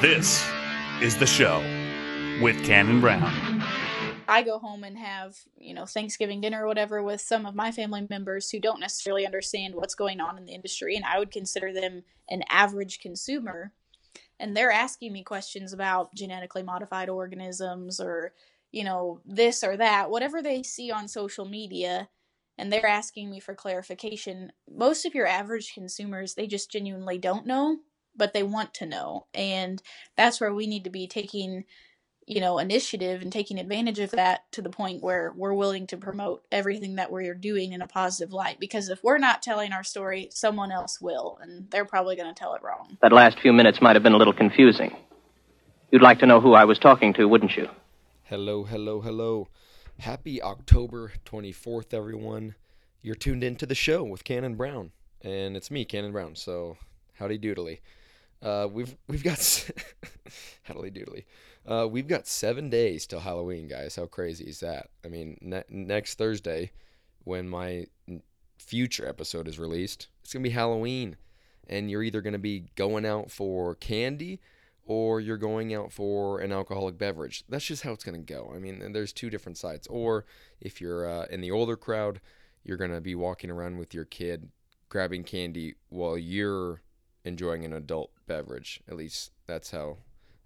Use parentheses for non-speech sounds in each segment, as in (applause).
This is the show with Cannon Brown. I go home and have, you know, Thanksgiving dinner or whatever with some of my family members who don't necessarily understand what's going on in the industry. And I would consider them an average consumer. And they're asking me questions about genetically modified organisms or, you know, this or that, whatever they see on social media. And they're asking me for clarification. Most of your average consumers, they just genuinely don't know but they want to know. And that's where we need to be taking, you know, initiative and taking advantage of that to the point where we're willing to promote everything that we're doing in a positive light. Because if we're not telling our story, someone else will, and they're probably going to tell it wrong. That last few minutes might have been a little confusing. You'd like to know who I was talking to, wouldn't you? Hello, hello, hello. Happy October 24th, everyone. You're tuned into the show with Cannon Brown, and it's me, Cannon Brown. So, howdy doodly. Uh, we've we've got howdy (laughs) doodly. Uh, we've got seven days till Halloween, guys. How crazy is that? I mean, ne- next Thursday, when my future episode is released, it's gonna be Halloween, and you're either gonna be going out for candy or you're going out for an alcoholic beverage. That's just how it's gonna go. I mean, there's two different sides. Or if you're uh, in the older crowd, you're gonna be walking around with your kid, grabbing candy while you're enjoying an adult beverage. At least that's how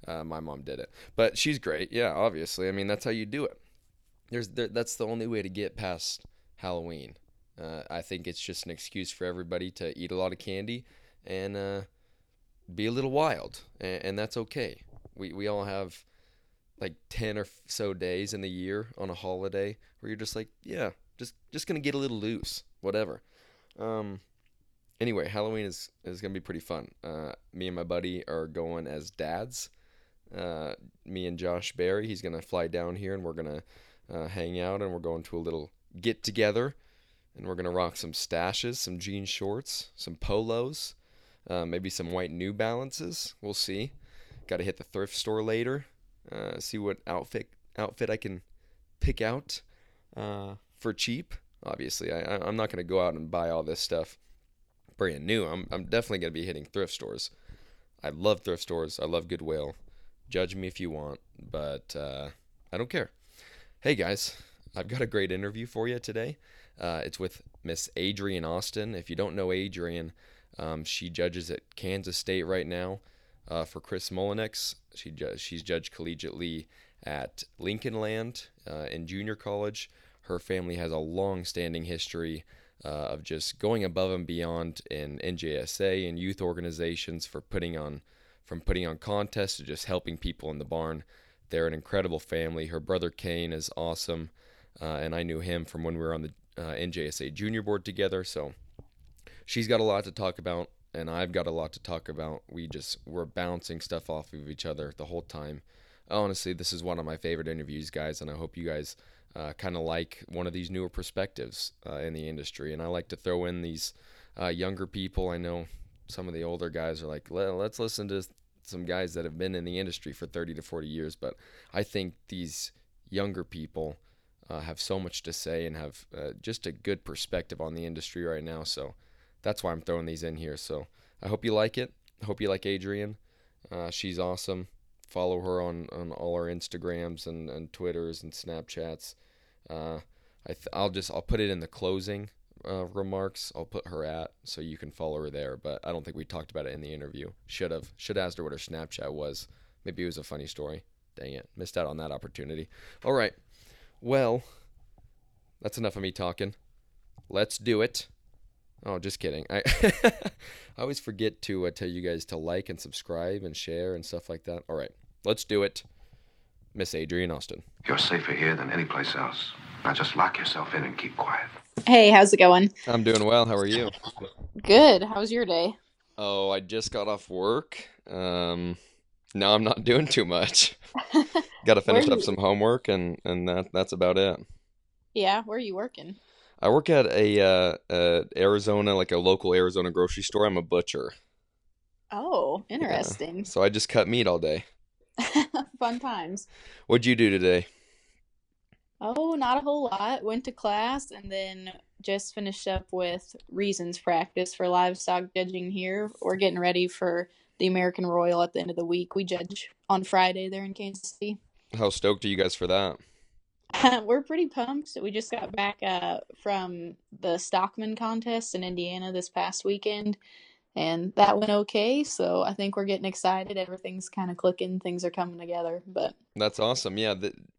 uh, my mom did it. But she's great. Yeah, obviously. I mean, that's how you do it. There's there, that's the only way to get past Halloween. Uh, I think it's just an excuse for everybody to eat a lot of candy and uh, be a little wild, and, and that's okay. We we all have like ten or so days in the year on a holiday where you're just like, yeah, just just gonna get a little loose, whatever. Um, anyway, Halloween is is gonna be pretty fun. Uh, me and my buddy are going as dads. Uh, me and Josh Barry, he's gonna fly down here, and we're gonna uh, hang out, and we're going to a little get together, and we're gonna rock some stashes, some jean shorts, some polos, uh, maybe some white New Balances. We'll see. Got to hit the thrift store later, uh, see what outfit outfit I can pick out uh, for cheap. Obviously, I, I'm not gonna go out and buy all this stuff brand new, I'm I'm definitely gonna be hitting thrift stores. I love thrift stores. I love Goodwill. Judge me if you want, but uh, I don't care. Hey guys, I've got a great interview for you today. Uh, it's with Miss Adrian Austin. If you don't know Adrian, um, she judges at Kansas State right now uh, for Chris Mullinix. She ju- she's judged collegiately at Lincoln Land uh, in junior college. Her family has a long-standing history uh, of just going above and beyond in NJSA and youth organizations for putting on from putting on contests to just helping people in the barn. They're an incredible family. Her brother Kane is awesome, uh, and I knew him from when we were on the uh, NJSA junior board together. So she's got a lot to talk about, and I've got a lot to talk about. We just we're bouncing stuff off of each other the whole time. Honestly, this is one of my favorite interviews, guys, and I hope you guys uh, kind of like one of these newer perspectives uh, in the industry. And I like to throw in these uh, younger people. I know some of the older guys are like, let's listen to some guys that have been in the industry for 30 to 40 years. But I think these younger people uh, have so much to say and have uh, just a good perspective on the industry right now. So that's why I'm throwing these in here. So I hope you like it. I hope you like Adrienne. Uh, she's awesome follow her on, on all our Instagrams and, and Twitters and Snapchats. Uh, I th- I'll just I'll put it in the closing uh, remarks. I'll put her at so you can follow her there. But I don't think we talked about it in the interview. Should have should have asked her what her Snapchat was. Maybe it was a funny story. Dang it, missed out on that opportunity. All right, well, that's enough of me talking. Let's do it. Oh, just kidding. I (laughs) I always forget to uh, tell you guys to like and subscribe and share and stuff like that. All right, let's do it. Miss Adrian Austin. You're safer here than any place else. Now just lock yourself in and keep quiet. Hey, how's it going? I'm doing well. How are you? Good. How's your day? Oh, I just got off work. Um, no, I'm not doing too much. (laughs) got to finish up you... some homework, and and that that's about it. Yeah, where are you working? I work at a uh, uh, Arizona, like a local Arizona grocery store. I'm a butcher. Oh, interesting. Yeah. So I just cut meat all day. (laughs) Fun times. What'd you do today? Oh, not a whole lot. Went to class and then just finished up with reasons practice for livestock judging here. We're getting ready for the American Royal at the end of the week. We judge on Friday there in Kansas City. How stoked are you guys for that? (laughs) We're pretty pumped. We just got back uh, from the Stockman contest in Indiana this past weekend, and that went okay. So I think we're getting excited. Everything's kind of clicking. Things are coming together. But That's awesome. Yeah,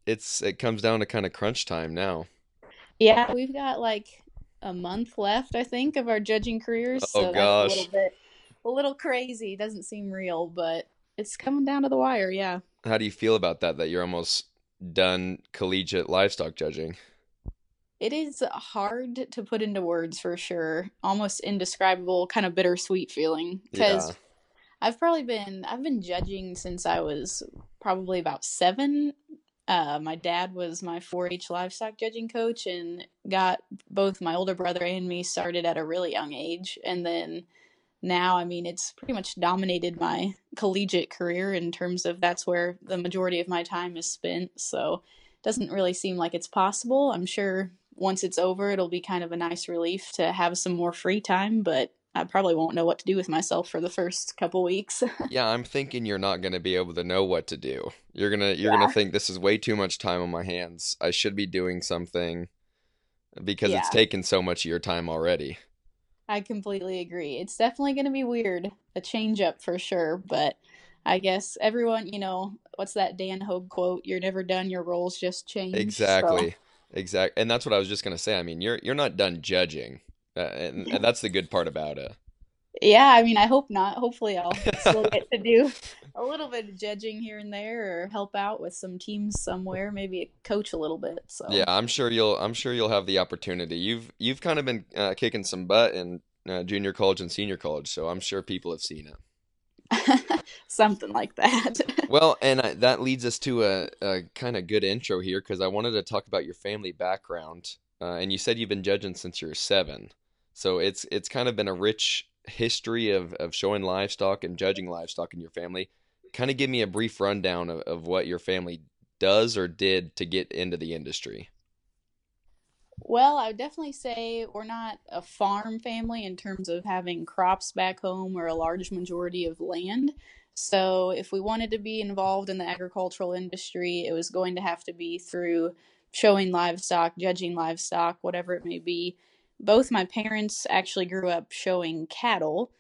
it's it comes down to kind of crunch time now. yeah, we've got like a month left, I think, of our judging careers. Oh, So that's a gosh. little bit, a little crazy. Doesn't seem real, but it's coming down to the wire. Yeah. How do you feel about that? That you're almost done collegiate livestock judging? It is hard to put into words for sure. Almost indescribable, kind of bittersweet feeling. Because Yeah. I've probably been I've been judging since I was probably about seven. Uh, my dad was my 4-H livestock judging coach and got both my older brother and me started at a really young age. And then now, I mean, it's pretty much dominated my collegiate career in terms of that's where the majority of my time is spent. So it doesn't really seem like it's possible. I'm sure once it's over, it'll be kind of a nice relief to have some more free time, but I probably won't know what to do with myself for the first couple weeks. (laughs) Yeah, I'm thinking you're not going to be able to know what to do. You're going to you're Yeah. going to think this is way too much time on my hands. I should be doing something because it's taken so much of your time already. I completely agree. It's definitely going to be weird, a change up for sure, but I guess everyone, you know, what's that Dan Hogue quote? You're never done, your roles just change. So, Exactly. And that's what I was just going to say. I mean, you're you're not done judging. Uh, and, and that's the good part about it. Yeah, I mean, I hope not. Hopefully, I'll (laughs) still get to do a little bit of judging here and there or help out with some teams somewhere, maybe coach a little bit. So, Yeah, I'm sure you'll I'm sure you'll have the opportunity. You've you've kind of been uh, kicking some butt in uh, junior college and senior college, so I'm sure people have seen it. (laughs) something like that. (laughs) Well, and uh, that leads us to a, a kind of good intro here because I wanted to talk about your family background. Uh, and you said you've been judging since you were seven, so it's it's kind of been a rich history of of showing livestock and judging livestock in your family. Kind of give me a brief rundown of, of what your family does or did to get into the industry. Well, I would definitely say we're not a farm family in terms of having crops back home or a large majority of land. So, if we wanted to be involved in the agricultural industry, it was going to have to be through showing livestock, judging livestock, whatever it may be. Both my parents actually grew up showing cattle,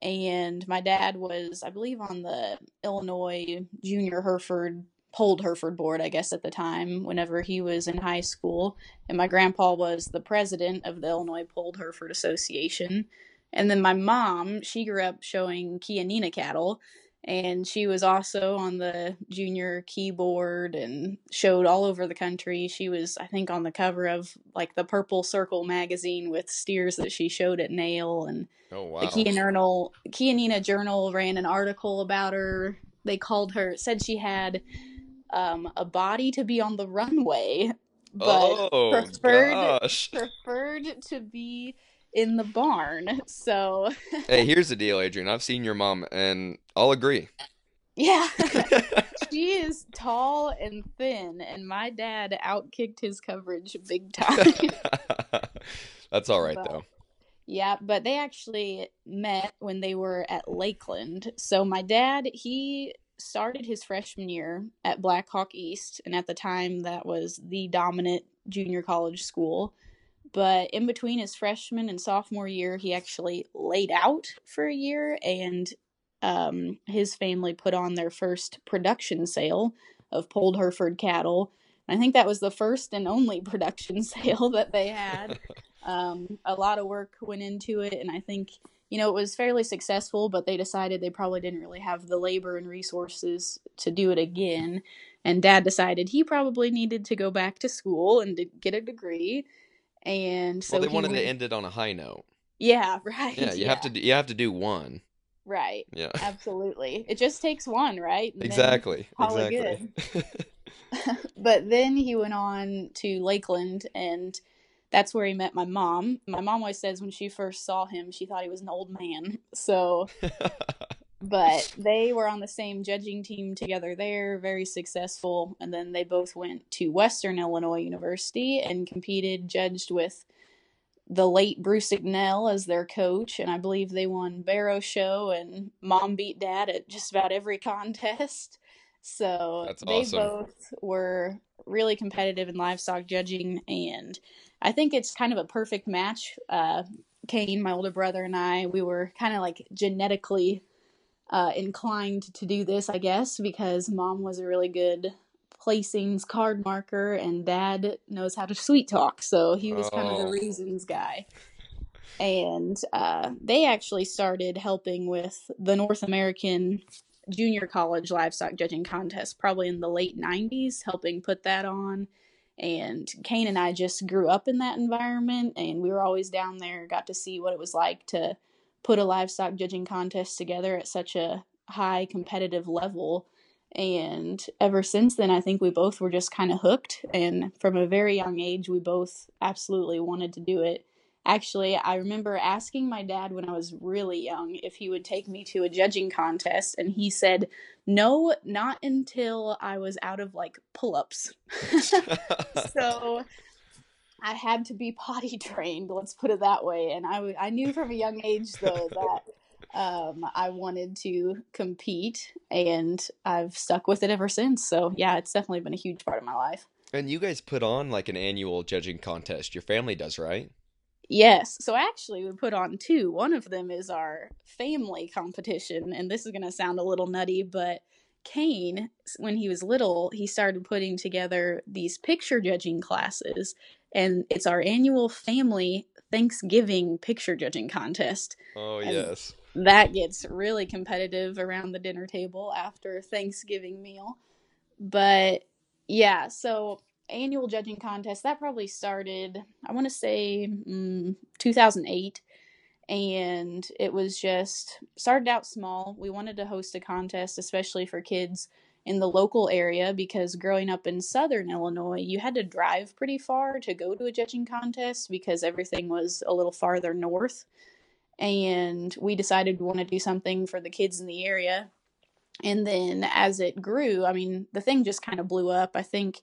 and my dad was, I believe, on the Illinois Junior Hereford, Polled Hereford board, I guess, at the time, whenever he was in high school and my grandpa was the president of the Illinois Polled Hereford Association. And then my mom, she grew up showing Chianina cattle, and she was also on the junior keyboard and showed all over the country. She was, I think, on the cover of like the Purple Circle magazine with steers that she showed at NAILE, and Oh wow! the Chianina, Chianina Journal ran an article about her. They called her, said she had um, a body to be on the runway, but oh preferred gosh! preferred to be in the barn. So Hey, here's the deal, Adrian. I've seen your mom, and I'll agree. yeah, (laughs) (laughs) she is tall and thin, and my dad outkicked his coverage big time. (laughs) That's all right But- though. Yeah, but they actually met when they were at Lakeland. So my dad, he started his freshman year at Black Hawk East, and at the time that was the dominant junior college school. But in between his freshman and sophomore year, he actually laid out for a year, and um, his family put on their first production sale of Polled Hereford cattle. I think that was the first and only (laughs) production sale that they had. Um, a lot of work went into it, and I think you know it was fairly successful. But they decided they probably didn't really have the labor and resources to do it again. And Dad decided he probably needed to go back to school and to get a degree. And so well, they wanted went- to end it on a high note. Yeah, (laughs) right. Yeah, you have to. You have to do one. Right. Yeah. Absolutely. It just takes one, right? And Exactly. Exactly. (laughs) (laughs) but then he went on to Lakeland, and that's where he met my mom. My mom always says when she first saw him, she thought he was an old man. So, (laughs) but they were on the same judging team together there, very successful. And then they both went to Western Illinois University and competed, judged with the late Bruce Ignell as their coach, and I believe they won Barrow Show and Mom beat Dad at just about every (laughs) contest. So That's they awesome. both were really competitive in livestock judging, and I think it's kind of a perfect match. Uh, Kane, my older brother, and I, we were kind of like genetically uh, inclined to do this, I guess, because mom was a really good placings card marker and dad knows how to sweet talk. So he was kind of Oh. the reasons guy. And uh, they actually started helping with the North American Junior College Livestock Judging Contest probably in the late 90s, helping put that on. And Kane and I just grew up in that environment, and we were always down there, got to see what it was like to put a livestock judging contest together at such a high competitive level. And ever since then, I think we both were just kind of hooked. And from a very young age, we both absolutely wanted to do it. Actually, I remember asking my dad when I was really young if he would take me to a judging contest, and he said, No, not until I was out of like pull ups. (laughs) so I had to be potty (laughs) trained, let's put it that way. And I, I knew from a young age, though, that um, I wanted to compete, and I've stuck with it ever since. So, yeah, it's definitely been a huge part of my life. and you guys put on like an annual judging contest. Your family does, right? Yes. So actually, we put on two. One of them is our family competition, and this is going to sound a little nutty, but Kane, when he was little, he started putting together these picture judging classes, and it's our annual family Thanksgiving picture judging contest. Oh And- yes. That gets really competitive around the dinner table after Thanksgiving meal. But yeah, so annual judging contest that probably started i want to say mm, 2008 and it was just started out small. We wanted to host a contest especially for kids in the local area because growing up in southern illinois you had to drive pretty far to go to a judging contest because everything was a little farther north and we decided we want to do something for the kids in the area and then as it grew i mean the thing just kind of blew up i think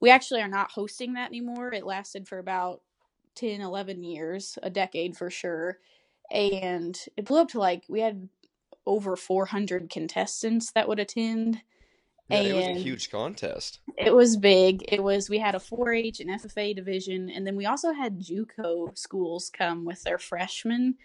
we actually are not hosting that anymore it lasted for about 10 11 years a decade for sure and it blew up to like we had over 400 contestants that would attend Yeah, it was a huge contest. it was big. It was we had a 4-H and FFA division, and then we also had JUCO schools come with their freshmen.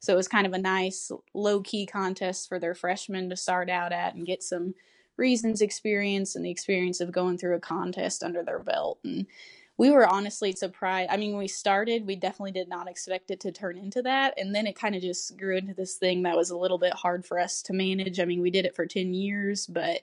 So it was kind of a nice low key contest for their freshmen to start out at and get some reasons experience and the experience of going through a contest under their belt. And we were honestly surprised. I mean, we started, we definitely did not expect it to turn into that. And then it kind of just grew into this thing that was a little bit hard for us to manage. I mean, we did it for 10 years, but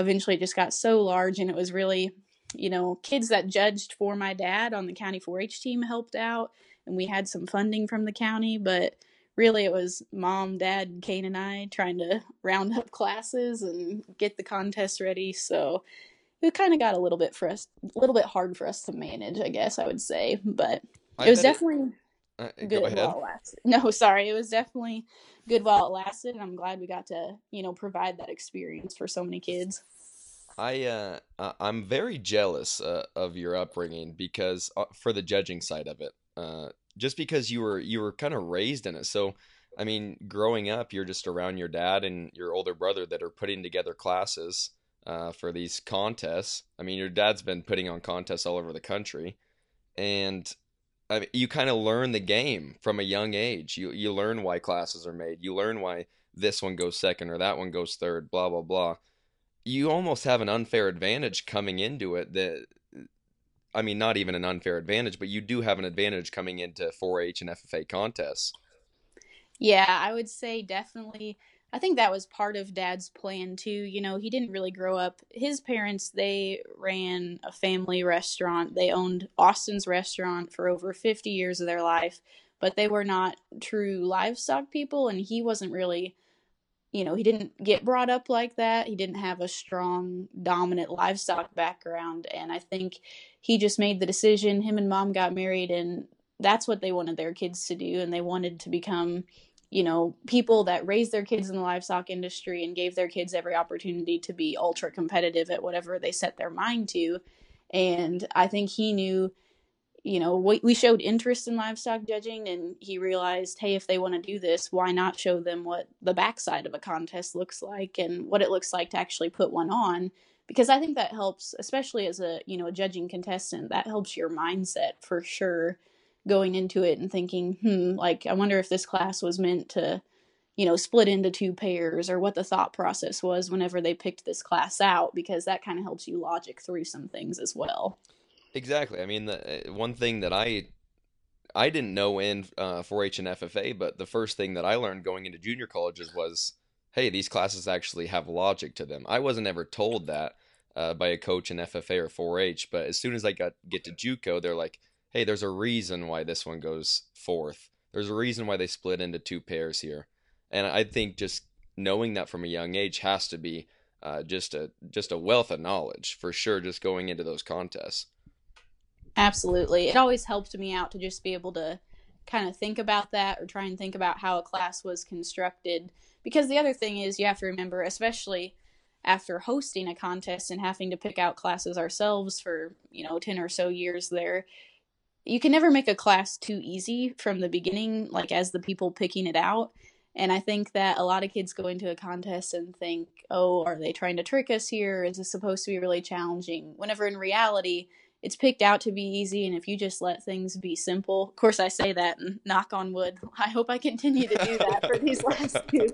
eventually it just got so large and it was really you know kids that judged for my dad on the county 4-h team helped out and we had some funding from the county but really it was mom dad kane and i trying to round up classes and get the contest ready so it kind of got a little bit for us a little bit hard for us to manage i guess i would say but I it was definitely uh, good go ahead. while it lasted. (laughs) No, sorry, it was definitely good while it lasted, and I'm glad we got to you know provide that experience for so many kids. I uh, I'm very jealous uh, of your upbringing because uh, for the judging side of it, uh, just because you were you were kind of raised in it. So, I mean, growing up, you're just around your dad and your older brother that are putting together classes uh, for these contests. I mean, your dad's been putting on contests all over the country, and I mean, you kind of learn the game from a young age. You you learn why classes are made. You learn why this one goes second or that one goes third. Blah blah blah you almost have an unfair advantage coming into it that I mean not even an unfair advantage, but you do have an advantage coming into 4-H and FFA contests. Yeah, I would say definitely. I think that was part of dad's plan too. You know, he didn't really grow up. His parents, they ran a family restaurant. They owned Austin's restaurant for over 50 years of their life, but they were not true livestock people and he wasn't really you know, he didn't get brought up like that. He didn't have a strong, dominant livestock background. And I think he just made the decision. Him and mom got married, and that's what they wanted their kids to do. And they wanted to become, you know, people that raised their kids in the livestock industry and gave their kids every opportunity to be ultra competitive at whatever they set their mind to. And I think he knew you know, we, we showed interest in livestock judging, and he realized, hey, if they want to do this, why not show them what the backside of a contest looks like and what it looks like to actually put one on? Because I think that helps, especially as a you know a judging contestant, that helps your mindset for sure going into it and thinking, hmm, like I wonder if this class was meant to, you know, split into two pairs or what the thought process was whenever they picked this class out, because that kind of helps you logic through some things as well. Exactly. I mean, the uh, one thing that I I didn't know in uh, 4-H and FFA, but the first thing that I learned going into junior colleges was, hey, these classes actually have logic to them. I wasn't ever told that uh, by a coach in FFA or 4-H, but as soon as I got get to JUCO, they're like, hey, there's a reason why this one goes fourth. There's a reason why they split into two pairs here, and I think just knowing that from a young age has to be uh, just a just a wealth of knowledge for sure. Just going into those contests. Absolutely. It always helped me out to just be able to kind of think about that or try and think about how a class was constructed. Because the other thing is, you have to remember, especially after hosting a contest and having to pick out classes ourselves for, you know, 10 or so years there, you can never make a class too easy from the beginning, like as the people picking it out. And I think that a lot of kids go into a contest and think, oh, are they trying to trick us here? Is this supposed to be really challenging? Whenever in reality, it's picked out to be easy and if you just let things be simple of course i say that and knock on wood. (laughs) I hope i continue to do that for these last (laughs) two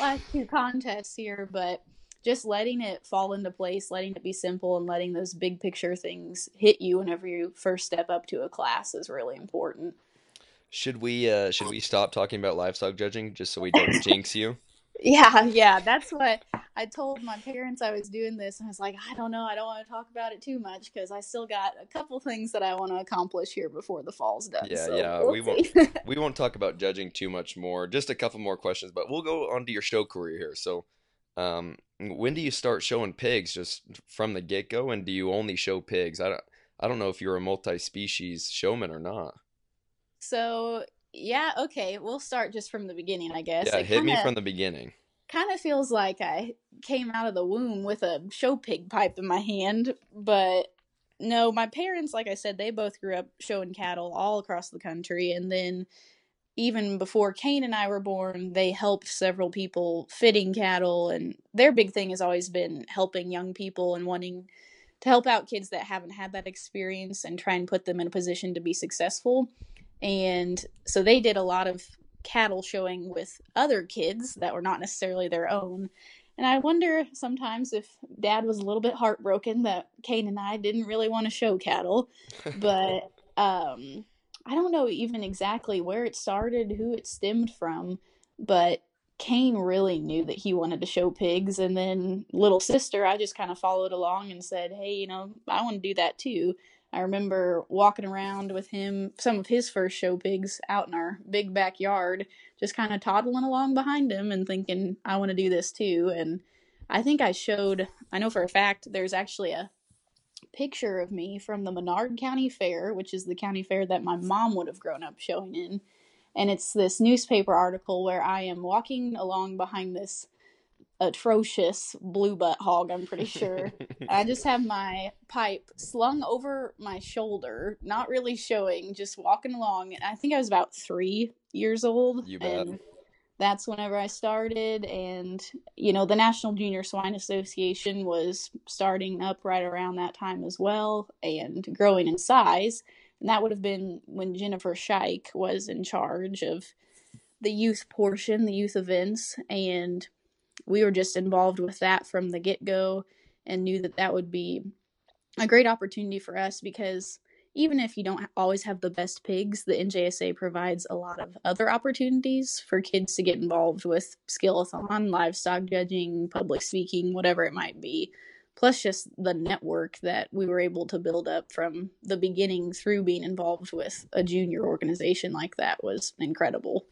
last two contests here but just letting it fall into place letting it be simple and letting those big picture things hit you whenever you first step up to a class is really important. Should we uh should we stop talking about livestock judging just so we don't (laughs) jinx you yeah, (laughs) yeah, that's what I told my parents I was doing this. and I was like, I don't know, I don't want to talk about it too much because I still got a couple things that I want to accomplish here before the fall's done. Yeah, so yeah, we'll we won't (laughs) we won't talk about judging too much more. Just a couple more questions, but we'll go on to your show career here. So, um, when do you start showing pigs? Just from the get go, and do you only show pigs? I don't I don't know if you're a multi species showman or not. So yeah, okay, we'll start just from the beginning, I guess. Yeah, It hit me kinda- from the beginning. kind of feels like I came out of the womb with a show pig pipe in my hand, but no, my parents, like I said, they both grew up showing cattle all across the country, and then even before Kane and I were born, they helped several people fitting cattle, and their big thing has always been helping young people and wanting to help out kids that haven't had that experience and try and put them in a position to be successful. And so they did a lot of cattle showing with other kids that were not necessarily their own. And I wonder sometimes if dad was a little bit heartbroken that Kane and I didn't really want to show cattle. (laughs) But um, I don't know even exactly where it started, who it stemmed from. But Kane really knew that he wanted to show pigs. And then little sister, I just kind of followed along and said, hey, you know, I want to do that too. I remember walking around with him, some of his first show pigs out in our big backyard, just kind of toddling along behind him and thinking, I want to do this too. And I think I showed, I know for a fact, there's actually a picture of me from the Menard County Fair, which is the county fair that my mom would have grown up showing in. And it's this newspaper article where I am walking along behind this atrocious blue butt hog, I'm pretty sure. I just (laughs) have my pipe slung over my shoulder, not really showing, just walking along. And I think I was about three years old. You bet. And that's whenever I started. And, you know, the National Junior Swine Association was starting up right around that time as well and growing in size. And that would have been when Jennifer Shike was in charge of the youth portion, the youth events. And we were just involved with that from the get go and knew that that would be a great opportunity for us because even if you don't always have the best pigs, the NJSA provides a lot of other opportunities for kids to get involved with skillathon, livestock judging, public speaking, whatever it might be. Plus, just the network that we were able to build up from the beginning through being involved with a junior organization like that was incredible.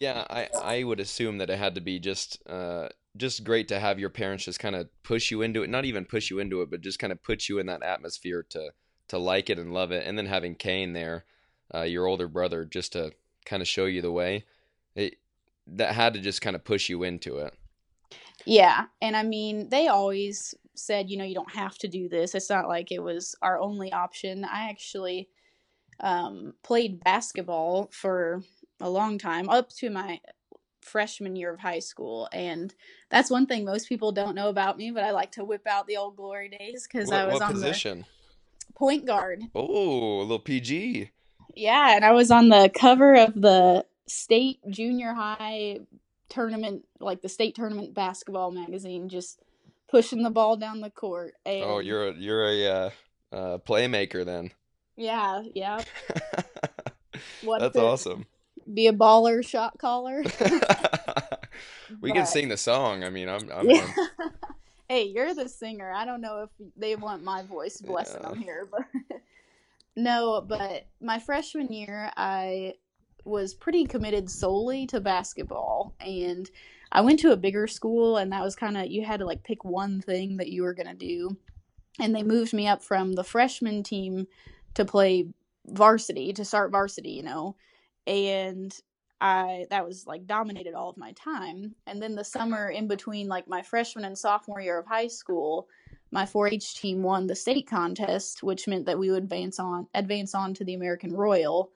Yeah, I I would assume that it had to be just uh just great to have your parents just kind of push you into it, not even push you into it, but just kind of put you in that atmosphere to to like it and love it, and then having Kane there, uh, your older brother, just to kind of show you the way. It that had to just kind of push you into it. Yeah, and I mean, they always said, you know, you don't have to do this. It's not like it was our only option. I actually um, played basketball for a long time, up to my freshman year of high school. And that's one thing most people don't know about me, but I like to whip out the old glory days because I was what on position? the point guard. Oh, a little PG. Yeah, and I was on the cover of the state junior high tournament, like the state tournament basketball magazine, just pushing the ball down the court. And Oh, you're a you're a uh, uh, playmaker then. yeah, yeah. (laughs) That's awesome. Be a baller shot caller. (laughs) we can sing the song. I mean, I'm I'm Yeah. (laughs) hey, you're the singer. I don't know if they want my voice blessing Yeah. them here, but (laughs) no. But my freshman year, I was pretty committed solely to basketball, and I went to a bigger school, and that was kind of you had to like pick one thing that you were gonna do, and they moved me up from the freshman team to play varsity to start varsity, you know, and I that was like dominated all of my time. And then the summer in between like my freshman and sophomore year of high school, my 4-H team won the state contest, which meant that we would advance on advance on to the American Royal.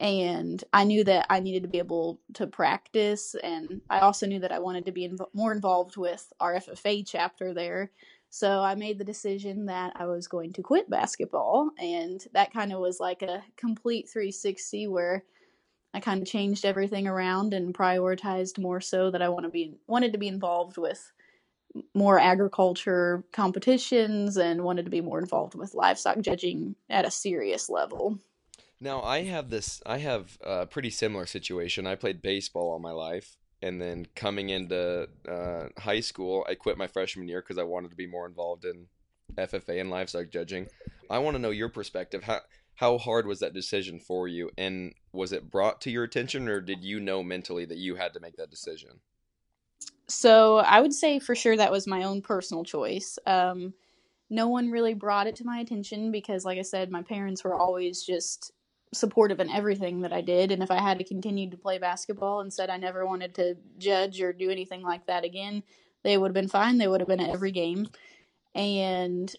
And I knew that I needed to be able to practice, and I also knew that I wanted to be inv- more involved with our FFA chapter there. So I made the decision that I was going to quit basketball, and that kind of was like a complete 360 where I kind of changed everything around and prioritized more so that I want to be wanted to be involved with more agriculture competitions and wanted to be more involved with livestock judging at a serious level. Now I have this. I have a pretty similar situation. I played baseball all my life, and then coming into uh, high school, I quit my freshman year because I wanted to be more involved in FFA and livestock judging. I want to know your perspective. How how hard was that decision for you, and was it brought to your attention, or did you know mentally that you had to make that decision? So I would say for sure that was my own personal choice. Um, no one really brought it to my attention because, like I said, my parents were always just supportive in everything that I did. And if I had to continue to play basketball and said I never wanted to judge or do anything like that again, they would have been fine. They would have been at every game. And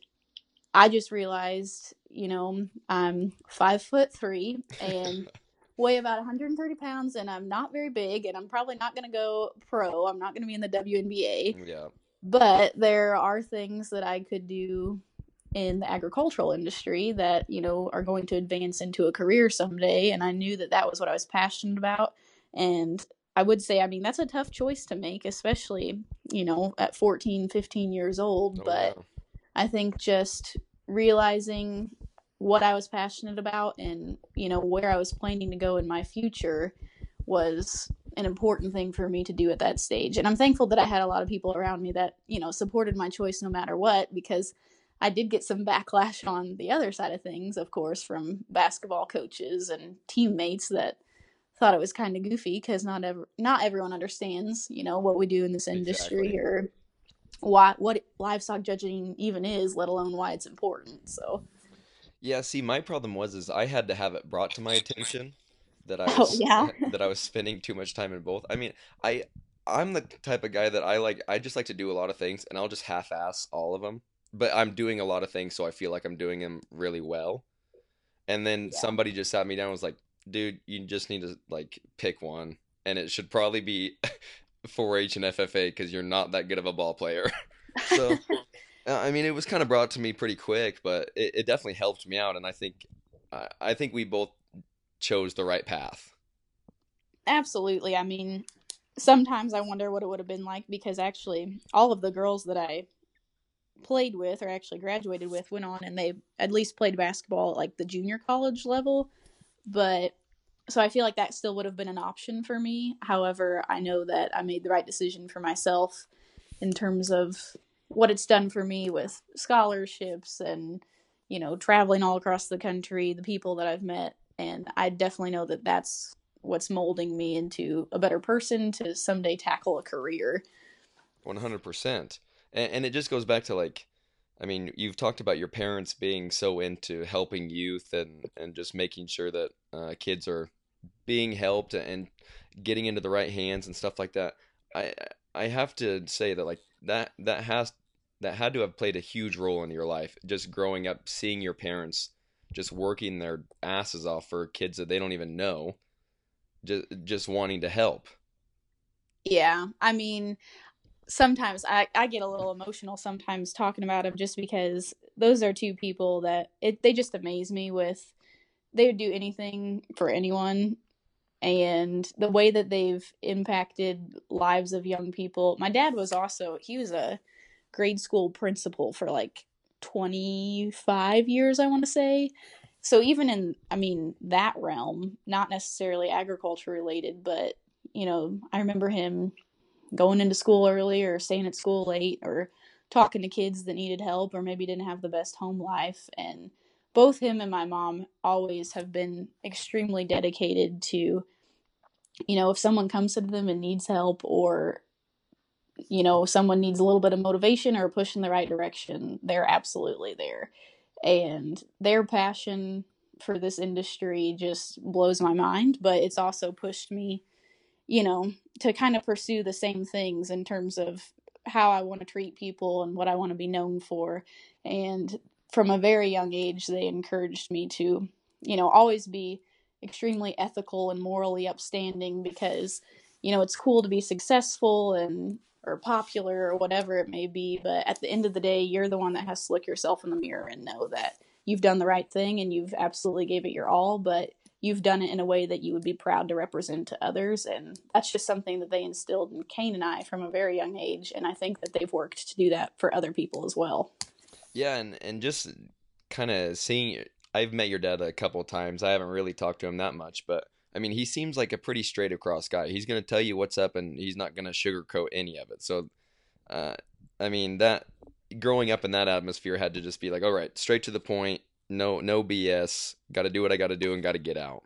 I just realized, you know, I'm five foot three and (laughs) weigh about 130 pounds, and I'm not very big, and I'm probably not going to go pro. I'm not going to be in the WNBA, mm, Yeah. but there are things that I could do in the agricultural industry that you know are going to advance into a career someday and i knew that that was what i was passionate about and i would say i mean that's a tough choice to make especially you know at 14 15 years old Oh, but yeah. I think just realizing what I was passionate about and, you know, where I was planning to go in my future was an important thing for me to do at that stage. And I'm thankful that I had a lot of people around me that, you know, supported my choice no matter what because I did get some backlash on the other side of things, of course, from basketball coaches and teammates that thought it was kind of goofy because not ever not everyone understands, you know, what we do in this industry Exactly. or why what livestock judging even is, let alone why it's important. So, Yeah, see, my problem was is I had to have it brought to my attention that I (laughs) Oh, was yeah? (laughs) that I was spending too much time in both. I mean, I I'm the type of guy that I like I just like to do a lot of things and I'll just half-ass all of them. But I'm doing a lot of things so I feel like I'm doing them really well. And then Yeah. somebody just sat me down and was like, "Dude, you just need to like pick one and it should probably be (laughs) 4-H and FFA because you're not that good of a ball player." (laughs) So (laughs) uh, I mean, it was kind of brought to me pretty quick, but it, it definitely helped me out, and I think I, I think we both chose the right path. absolutely. I mean, sometimes I wonder what it would have been like because actually, all of the girls that I played with or actually graduated with went on and they at least played basketball at like the junior college level. But so I feel like that still would have been an option for me. However, I know that I made the right decision for myself in terms of what it's done for me with scholarships and you know traveling all across the country, the people that I've met, and I definitely know that that's what's molding me into a better person to someday tackle a career. One hundred percent, and and it just goes back to like, I mean, you've talked about your parents being so into helping youth and and just making sure that uh, kids are being helped and getting into the right hands and stuff like that. I I have to say that like that that has that had to have played a huge role in your life, just growing up, seeing your parents just working their asses off for kids that they don't even know, just just wanting to help. Yeah, I mean, sometimes I, I get a little emotional sometimes talking about them just because those are two people that it they just amaze me with they would do anything for anyone and the way that they've impacted lives of young people. My dad was also he was a grade school principal for like 25 years I want to say. So even in I mean that realm, not necessarily agriculture related, but you know, I remember him going into school early or staying at school late or talking to kids that needed help or maybe didn't have the best home life and both him and my mom always have been extremely dedicated to you know if someone comes to them and needs help or you know someone needs a little bit of motivation or a push in the right direction they're absolutely there. And their passion for this industry just blows my mind but it's also pushed me you know to kind of pursue the same things in terms of how I want to treat people and what I want to be known for. And from a very young age, they encouraged me to, you know, always be extremely ethical and morally upstanding because, you know, it's cool to be successful and or popular or whatever it may be, but at the end of the day, you're the one that has to look yourself in the mirror and know that you've done the right thing and you've absolutely gave it your all, but you've done it in a way that you would be proud to represent to others and that's just something that they instilled in Kane and I from a very young age and I think that they've worked to do that for other people as well. Yeah, and and just kind of seeing I've met your dad a couple times. I haven't really talked to him that much, but I mean, he seems like a pretty straight across guy. He's going to tell you what's up and he's not going to sugarcoat any of it. So uh, I mean, that growing up in that atmosphere had to just be like, all right, straight to the point, no no BS, got to do what I got to do and got to get out.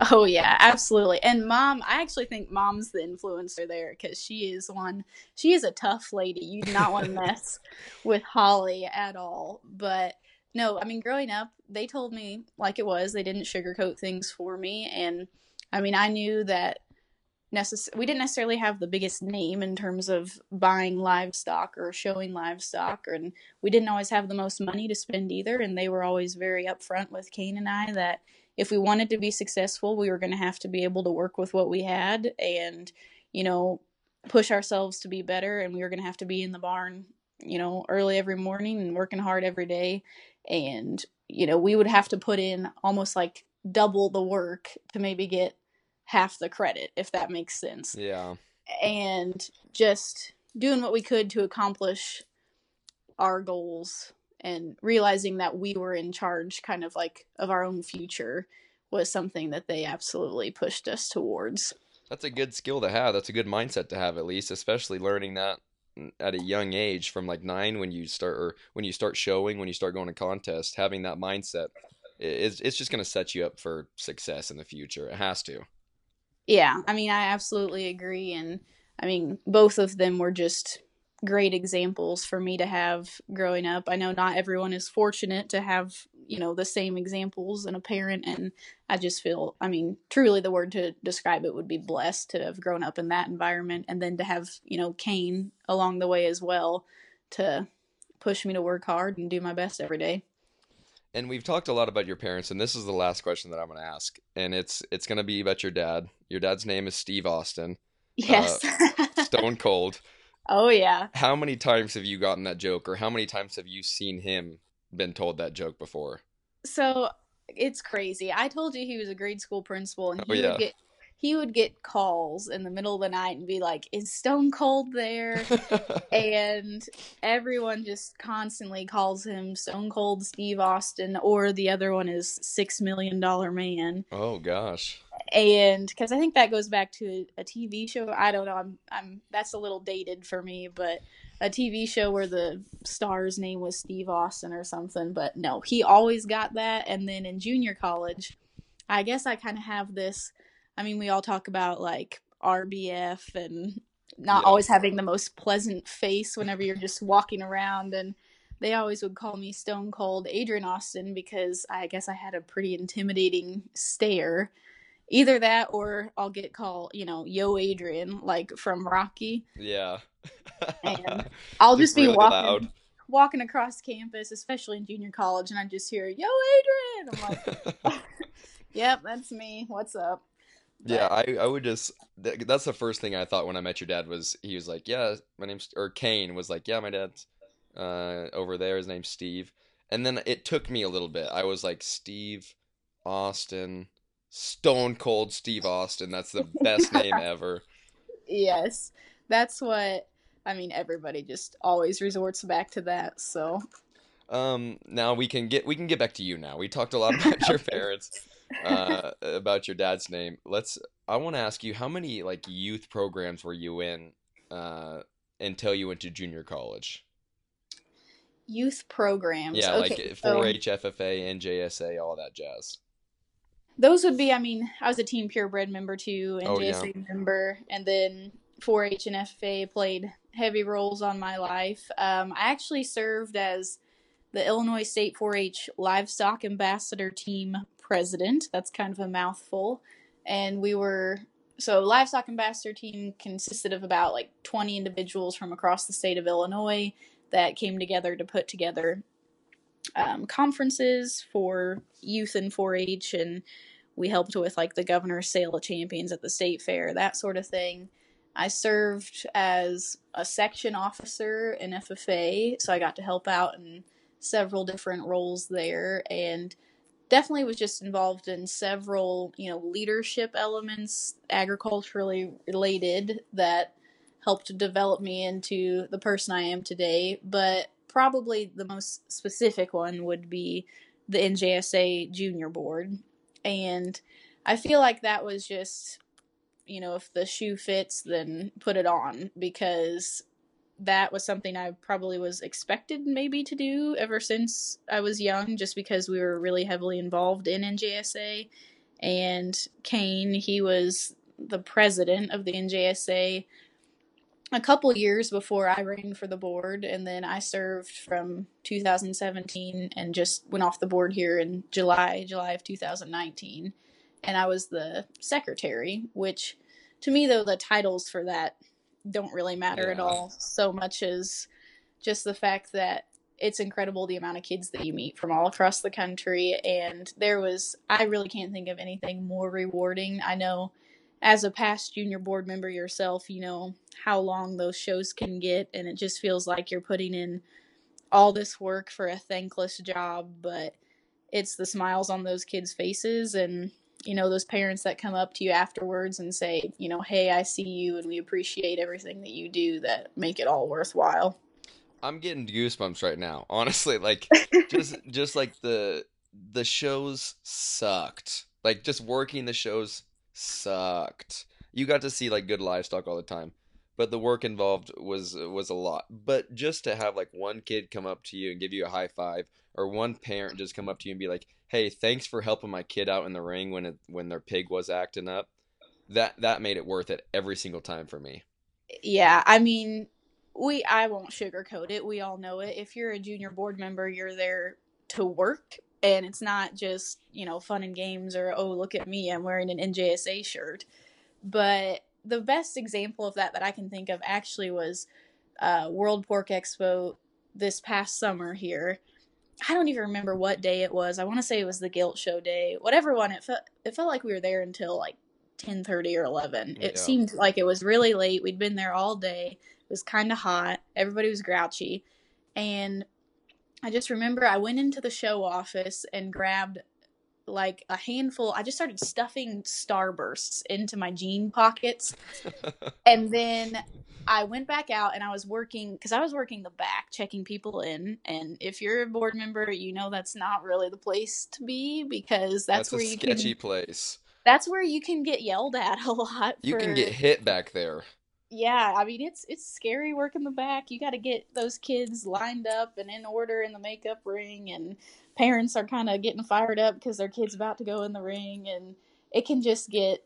Oh yeah, absolutely. And mom, I actually think mom's the influencer there because she is one. She is a tough lady. You do not want to mess (laughs) with Holly at all. But no, I mean, growing up, they told me like it was. They didn't sugarcoat things for me, and I mean, I knew that necess- we didn't necessarily have the biggest name in terms of buying livestock or showing livestock, and we didn't always have the most money to spend either. And they were always very upfront with Kane and I that if we wanted to be successful, we were going to have to be able to work with what we had and, you know, push ourselves to be better. And we were going to have to be in the barn, you know, early every morning and working hard every day. And, you know, we would have to put in almost like double the work to maybe get half the credit, if that makes sense. Yeah. And just doing what we could to accomplish our goals and realizing that we were in charge kind of like of our own future was something that they absolutely pushed us towards. That's a good skill to have. That's a good mindset to have at least, especially learning that at a young age from like 9 when you start or when you start showing, when you start going to contests, having that mindset is it's just going to set you up for success in the future. It has to. Yeah, I mean, I absolutely agree and I mean, both of them were just great examples for me to have growing up. I know not everyone is fortunate to have, you know, the same examples in a parent and I just feel, I mean, truly the word to describe it would be blessed to have grown up in that environment and then to have, you know, Kane along the way as well to push me to work hard and do my best every day. And we've talked a lot about your parents and this is the last question that I'm going to ask and it's it's going to be about your dad. Your dad's name is Steve Austin. Yes. Uh, stone cold. (laughs) Oh yeah. How many times have you gotten that joke, or how many times have you seen him been told that joke before? So it's crazy. I told you he was a grade school principal, and Oh, he yeah. would get he would get calls in the middle of the night and be like, "Is Stone Cold there?" (laughs) and everyone just constantly calls him Stone Cold Steve Austin, or the other one is Six Million Dollar Man. oh gosh. And because I think that goes back to a TV show. I don't know. I'm I'm that's a little dated for me, but a TV show where the star's name was Steve Austin or something. But no, he always got that. And then in junior college, I guess I kind of have this. I mean, we all talk about like RBF and not Yeah. always having the most pleasant face whenever you're just walking around and they always would call me stone cold adrian austin because i guess i had a pretty intimidating stare either that or i'll get called you know yo adrian like from rocky Yeah. And (laughs) I'll just, be really walking loud. walking across campus, especially in junior college, and I just hear, "Yo, Adrian!" I'm like, (laughs) (laughs) "Yep, that's me. What's up?" Yeah, I, I would just th- that's the first thing I thought when I met your dad was he was like, yeah, my name's or Kane was like, yeah, my dad's uh over there. His name's Steve, and then it took me a little bit. I was like, Steve Austin, Stone Cold Steve Austin. That's the best (laughs) name ever. Yes, that's what I mean. Everybody just always resorts back to that. So Um, now we can get we can get back to you now. We talked a lot (laughs) about your parents, uh, (laughs) about your dad's name. Let's. I want to ask you how many like youth programs were you in, uh, until you went to junior college? youth programs. Yeah, okay, like so 4-H, FFA, NJSA, all that jazz. those would be. I mean, I was a Team Purebred member too, and Oh, yeah. JSA member, and then 4-H and FFA played heavy roles on my life. Um, I actually served as the Illinois State 4-H Livestock Ambassador Team President. That's kind of a mouthful, and we were so livestock ambassador team consisted of about like 20 individuals from across the state of Illinois that came together to put together um, conferences for youth and 4-H, and we helped with like the governor's sale of champions at the state fair, that sort of thing. I served as a section officer in FFA, so I got to help out in several different roles there, and definitely was just involved in several, you know, leadership elements, agriculturally related, that helped develop me into the person I am today. But probably the most specific one would be the NJSA Junior Board. And I feel like that was just, you know, if the shoe fits, then put it on because that was something I probably was expected maybe to do ever since I was young, just because we were really heavily involved in NJSA. And Kane, he was the president of the NJSA a couple years before I ran for the board, and then I served from 2017 and just went off the board here in July, July of 2019. And I was the secretary, which to me, though, the titles for that don't really matter at all so much as just the fact that it's incredible the amount of kids that you meet from all across the country. And there was i really can't think of anything more rewarding. I know as a past junior board member yourself you know how long those shows can get and it just feels like you're putting in all this work for a thankless job but it's the smiles on those kids faces and you know those parents that come up to you afterwards and say you know hey i see you and we appreciate everything that you do that make it all worthwhile I'm getting goosebumps right now. (laughs) Honestly, like just (laughs) just like the the shows sucked. Like just working the shows sucked. You got to see like good livestock all the time, but the work involved was was a lot. But just to have like one kid come up to you and give you a high five, or one parent just come up to you and be like, "Hey, thanks for helping my kid out in the ring when it when their pig was acting up," that that made it worth it every single time for me. yeah i mean we i won't sugarcoat it. We all know it. If you're a junior board member you're there to work. And it's not just you know fun and games or oh look at me i'm wearing an njsa shirt. But the best example of that that i can think of actually was uh, world pork expo this past summer here i don't even remember what day it was. I want to say it was the gilt show day whatever one. It felt it felt like we were there until like 10:30 or 11 it Yeah. seemed like it was really late. We'd been there all day. It was kind of hot. Everybody was grouchy. And i just remember i went into the show office and grabbed like a handful i just started stuffing starbursts into my jean pockets (laughs) and then I went back out and I was working because I was working the back, checking people in. And if you're a board member, you know that's not really the place to be because that's, That's, where a you sketchy can. place. That's where you can get yelled at (laughs) a lot. You can get hit back there. Yeah, I mean it's it's scary working the back. You got to get those kids lined up and in order in the makeup ring, and parents are kind of getting fired up because their kid's about to go in the ring, and it can just get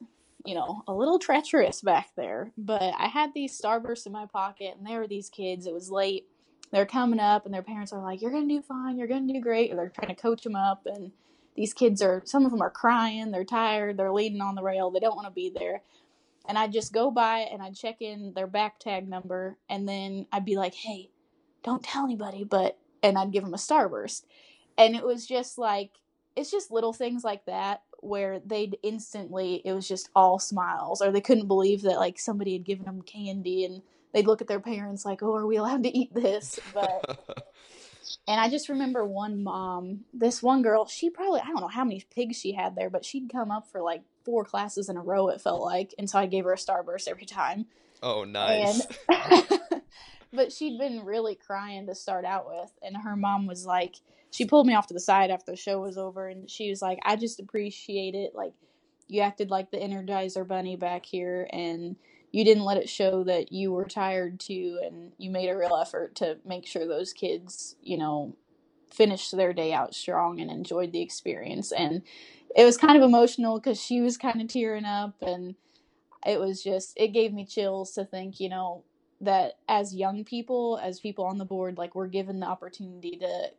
you know a little treacherous back there. But I had these starbursts in my pocket, and there were these kids. It was late. They're coming up, and their parents are like, "You're gonna do fine. You're gonna do great." They're trying to coach them up, and these kids are some of them are crying. They're tired. They're leaning on the rail. They don't want to be there and I'd just go by and I'd check in their back tag number, and then I'd be like, "Hey, don't tell anybody, but and I'd give them a starburst. And it was just like it's just little things like that where they'd instantly it was just all smiles or they couldn't believe that like somebody had given them candy and they'd look at their parents like, "Oh, are we allowed to eat this?" But (laughs) and I just remember one mom, this one girl, she probably I don't know how many pigs she had there, but she'd come up for like four classes in a row it felt like, and so I gave her a starburst every time. oh, nice. And (laughs) but she'd been really crying to start out with, and her mom was like, she pulled me off to the side after the show was over, and she was like, I just appreciate it. Like, you acted like the Energizer Bunny back here, and you didn't let it show that you were tired too, and you made a real effort to make sure those kids, you know, finished their day out strong and enjoyed the experience. And it was kind of emotional because she was kind of tearing up, and it was just, it gave me chills to think, you know, that as young people, as people on the board, like we're given the opportunity to,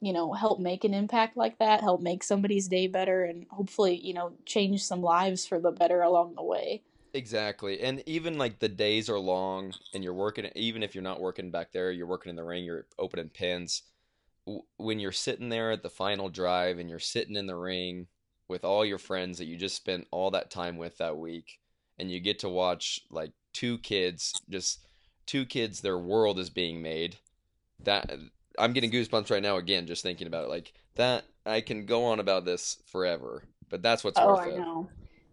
you know, help make an impact like that, help make somebody's day better, and hopefully, you know, change some lives for the better along the way. Exactly. And even like the days are long and you're working, even if you're not working back there, you're working in the ring, you're opening pins. W- When you're sitting there at the final drive and you're sitting in the ring with all your friends that you just spent all that time with that week, and you get to watch like two kids, just two kids, their world is being made. That I'm getting goosebumps right now again, just thinking about it. Like that, I can go on about this forever, but that's what's Oh, worth I it. know.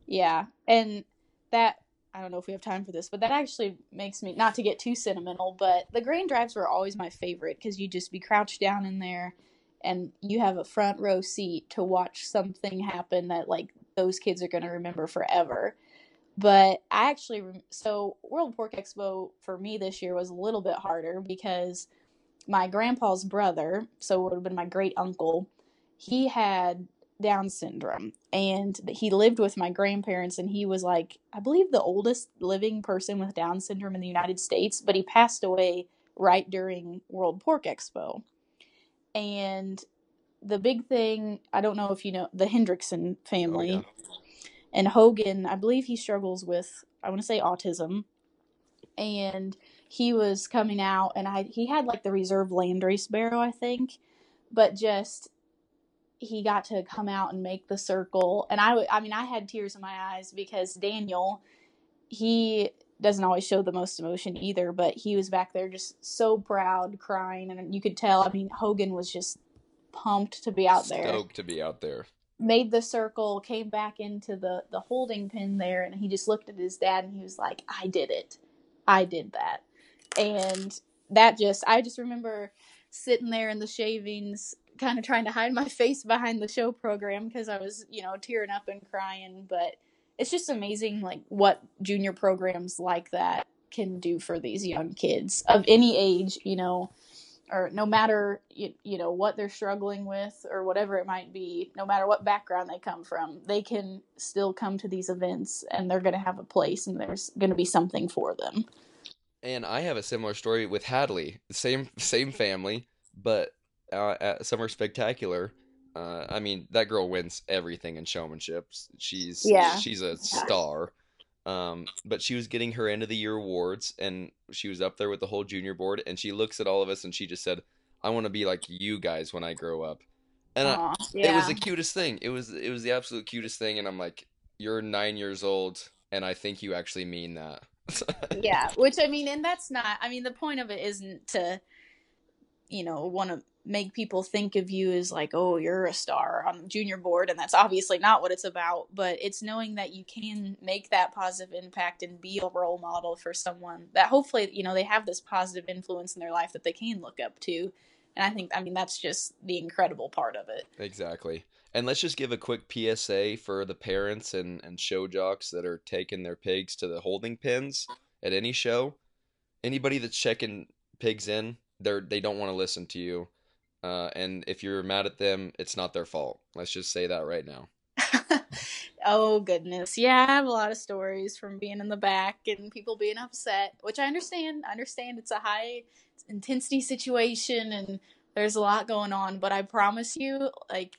Yeah. And that, I don't know if we have time for this, but that actually makes me, not to get too sentimental, but the grand drives were always my favorite because you just be crouched down in there and you have a front row seat to watch something happen that, like, those kids are going to remember forever. But I actually, so World Pork Expo for me this year was a little bit harder because my grandpa's brother, so it would have been my great uncle, he had Down syndrome and he lived with my grandparents and he was like I believe the oldest living person with Down syndrome in the United States, but he passed away right during World Pork Expo. And the big thing, I don't know if you know the Hendrickson Oh family yeah. and Hogan, I believe he struggles with I want to say autism and he was coming out and I he had like the reserve landrace barrow, I think but just he got to come out and make the circle. And I, I mean I had tears in my eyes because Daniel he doesn't always show the most emotion either but he was back there just so proud crying. And you could tell I mean Hogan was just pumped to be out there. Stoked to be out there. made the circle, came back into the the holding pin there, and he just looked at his dad and he was like, "I did it, I did that," and that just I just remember sitting there in the shavings, kind of trying to hide my (laughs) face behind the show program because I was you know tearing up and crying, but it's just amazing like what junior programs like that can do for these young kids of any age, you know or no matter you, you know what they're struggling with or whatever it might be no matter what background they come from they can still come to these events and they're going to have a place and there's going to be something for them And I have a similar story with Hadley. Same same family, but uh, at Summer Spectacular, uh, I mean that girl wins everything in showmanship. She's Yeah. she's a star. Um, but she was getting her end of the year awards, and she was up there with the whole junior board, and she looks at all of us, and she just said, "I want to be like you guys when I grow up." And I, Aw, it was the cutest thing. It was it was the absolute cutest thing, and I'm like, "You're nine years old, and I think you actually mean that." yeah which i mean and that's not i mean the point of it isn't to you know want to make people think of you as like oh you're a star on the junior board and that's obviously not what it's about but it's knowing that you can make that positive impact and be a role model for someone that hopefully you know they have this positive influence in their life that they can look up to and i think i mean that's just the incredible part of it Exactly. And let's just give a quick PSA for the parents and, and show jocks that are taking their pigs to the holding pins at any show. Anybody that's checking pigs in, they're they don't want to listen to you. Uh, and if you're mad at them, it's not their fault. Let's just say that right now. (laughs) oh goodness yeah i have a lot of stories from being in the back and people being upset which i understand i understand it's a high intensity situation and there's a lot going on but i promise you like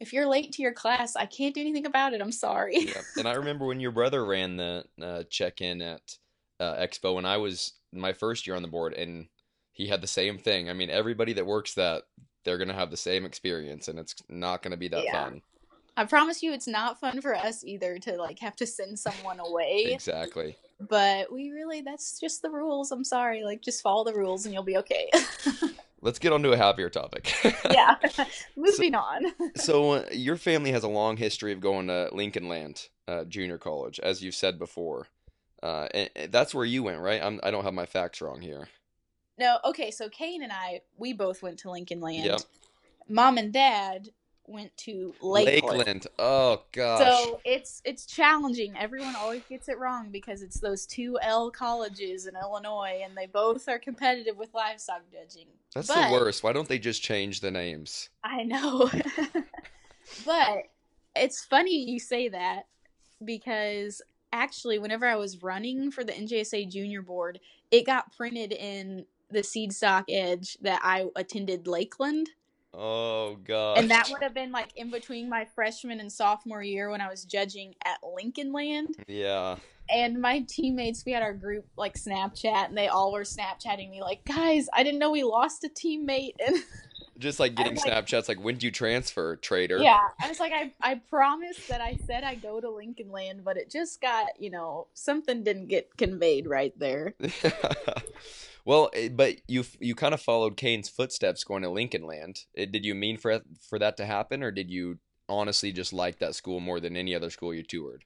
if you're late to your class i can't do anything about it i'm sorry Yeah. And I remember when your brother ran the uh, check-in at uh, Expo, when I was my first year on the board, and he had the same thing. I mean, everybody that works that, they're gonna have the same experience, and it's not gonna be that Yeah. fun. I promise you, it's not fun for us either to like have to send someone away. Exactly. But we really, that's just the rules. I'm sorry. Like, just follow the rules and you'll be okay. (laughs) Let's get on to a happier topic. (laughs) yeah. (laughs) Moving on. so uh, your family has a long history of going to Lincoln Land uh, Junior College, as you've said before. Uh, and, and that's where you went, right? I'm, I don't have my facts wrong here. No, okay. So Kane and I, we both went to Lincoln Land. Yep. Mom and Dad went to Lakeland. Oh gosh. So it's it's challenging. Everyone always gets it wrong because it's those two L colleges in Illinois, and they both are competitive with livestock judging. That's but- the worst. Why don't they just change the names? I know. (laughs) but it's funny you say that because actually, whenever I was running for the NJSA Junior Board, it got printed in the Seedstock EDGE that I attended Lakeland. Oh god. And that would have been like in between my freshman and sophomore year when I was judging at Lincoln Land. Yeah. And my teammates, we had our group like Snapchat, and they all were Snapchatting me like, "Guys, I didn't know we lost a teammate." And (laughs) Just like getting like- Snapchats like when do you transfer, trader? yeah, I was like, I I promised that I said I go to Lincoln Land, but it just got you know something didn't get conveyed right there. (laughs) (laughs) well, eh, but you you kind of followed Kane's footsteps going to Lincoln Land. Eh, Did you mean for for that to happen, or did you honestly just like that school more than any other school you toured?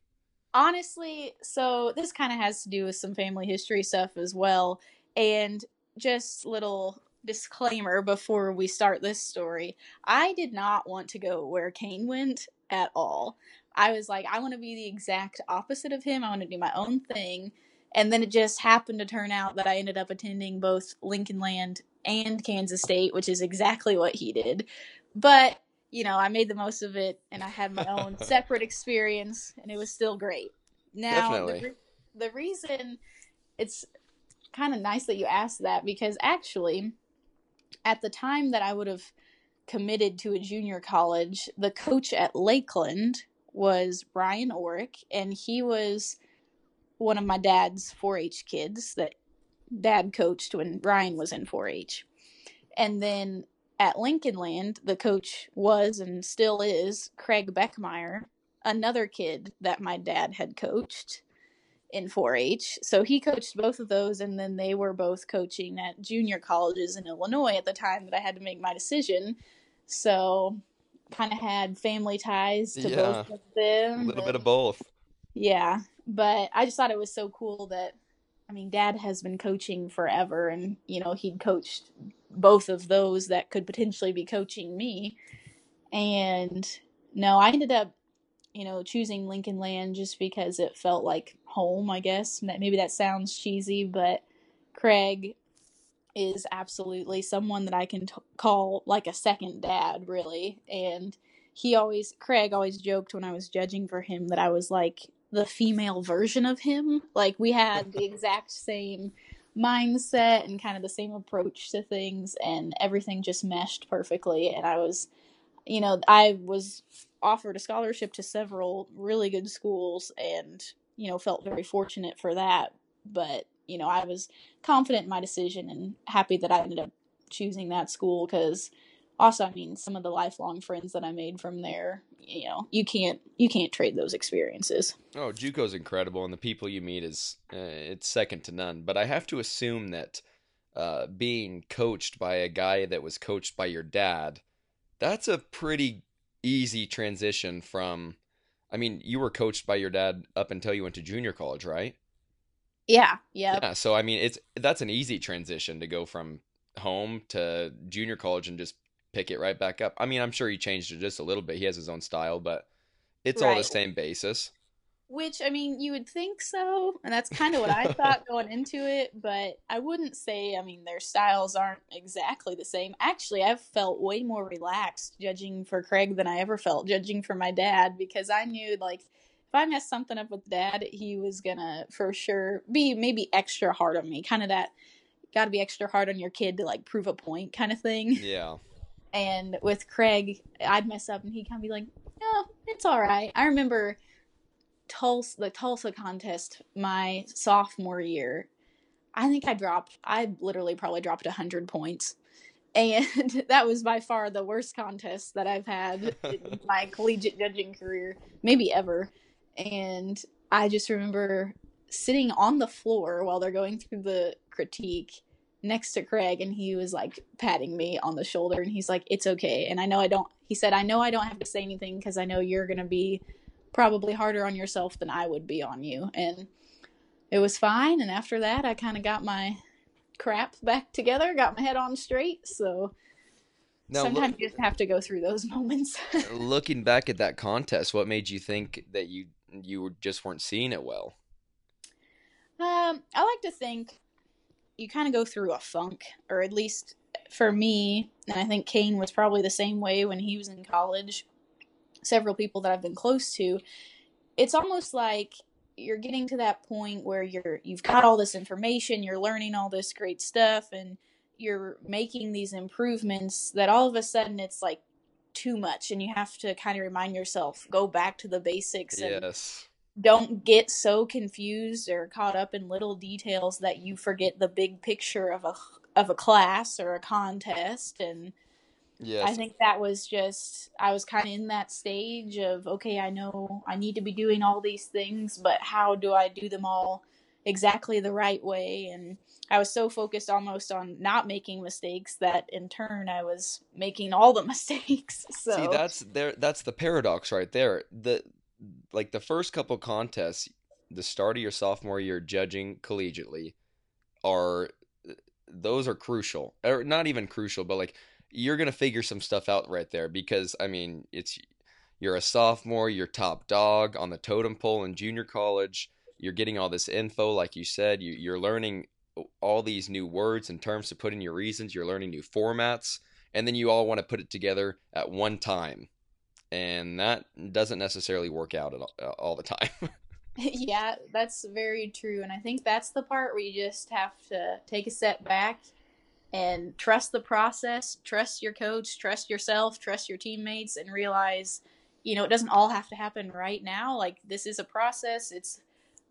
honestly, so this kind of has to do with some family history stuff as well. And just little disclaimer before we start this story I did not want to go where Kane went at all. I was like, I want to be the exact opposite of him. I want to do my own thing. And then it just happened to turn out that I ended up attending both Lincoln Land and Kansas State, which is exactly what he did. But you know, I made the most of it and I had my own (laughs) separate experience and it was still great. Now, the, re- the reason it's kind of nice that you asked that because actually, at the time that I would have committed to a junior college, the coach at Lakeland was Brian Orick and he was one of my dad's 4 H kids that dad coached when Ryan was in 4 H. And then at Lincoln Land, the coach was and still is Craig Beckmeyer, another kid that my dad had coached in 4 H. So he coached both of those, and then they were both coaching at junior colleges in Illinois at the time that I had to make my decision. So kind of had family ties to Yeah. both of them. A little bit of both. yeah, but I just thought it was so cool that I mean, Dad has been coaching forever, and you know he'd coached both of those that could potentially be coaching me. And no, I ended up, you know, choosing Lincoln Land just because it felt like home. I guess maybe that sounds cheesy, but Craig is absolutely someone that I can t- call like a second dad, really. And he always, Craig always joked when I was judging for him that I was like the female version of him. Like we had the exact same mindset and kind of the same approach to things, and everything just meshed perfectly. And I was, you know, I was offered a scholarship to several really good schools and, you know, felt very fortunate for that. But, you know, I was confident in my decision and happy that I ended up choosing that school because also i mean some of the lifelong friends that i made from there you know you can't you can't trade those experiences Oh, JUCO's incredible, and the people you meet is uh, it's second to none. But I have to assume that uh, being coached by a guy that was coached by your dad, that's a pretty easy transition from. I mean, you were coached by your dad up until you went to junior college, right? yeah yeah Yeah. So I mean, it's that's an easy transition to go from home to junior college and just pick it right back up. I mean, I'm sure he changed it just a little bit. He has his own style, but it's all the same basis. which i mean you would think so and that's kind of what i (laughs) thought going into it but i wouldn't say i mean their styles aren't exactly the same actually i've felt way more relaxed judging for craig than i ever felt judging for my dad because i knew like if i messed something up with dad he was gonna for sure be maybe extra hard on me kind of that gotta be extra hard on your kid to like prove a point kind of thing Yeah. And with Craig, I'd mess up and he'd kind of be like, "No, it's all right." I remember Tulsa, the Tulsa contest, my sophomore year. I think I dropped. I literally probably dropped hundred points, and (laughs) that was by far the worst contest that I've had in (laughs) my collegiate judging career, maybe ever. And I just remember sitting on the floor while they're going through the critique next to Craig and he was like patting me on the shoulder and he's like it's okay. And I know I don't he said I know I don't have to say anything cuz I know you're going to be probably harder on yourself than I would be on you. And it was fine and after that I kind of got my crap back together got my head on straight so now, sometimes look, you just have to go through those (laughs) moments. Looking back at that contest what made you think that you you just weren't seeing it well? Um I like to think you kind of go through a funk, or at least for me, and I think Kane was probably the same way when he was in college. Several people that I've been close to, it's almost like you're getting to that point where you're you've got all this information, you're learning all this great stuff, and you're making these improvements that all of a sudden it's like too much, and you have to kind of remind yourself, go back to the basics. And, yes don't get so confused or caught up in little details that you forget the big picture of a of a class or a contest and yes. I think that was just I was kind of in that stage of okay I know I need to be doing all these things but how do I do them all exactly the right way and I was so focused almost on not making mistakes that in turn I was making all the (laughs) mistakes. So See, that's there that's the paradox right there. The like the first couple contests, the start of your sophomore year judging collegiately are those are crucial. Or not even crucial, but like you're to figure some stuff out right there because I mean, it's you're a sophomore, you're top dog on the totem pole in junior college. You're getting all this info like you said, you you're learning all these new words and terms to put in your reasons, you're learning new formats, and then you all want to put it together at one time and that doesn't necessarily work out all, uh, all the time. (laughs) yeah, that's very true, and I think that's the part where you just have to take a step back and trust the process, trust your coach, trust yourself, trust your teammates, and realize, you know, it doesn't all have to happen right now. Like this is a process. It's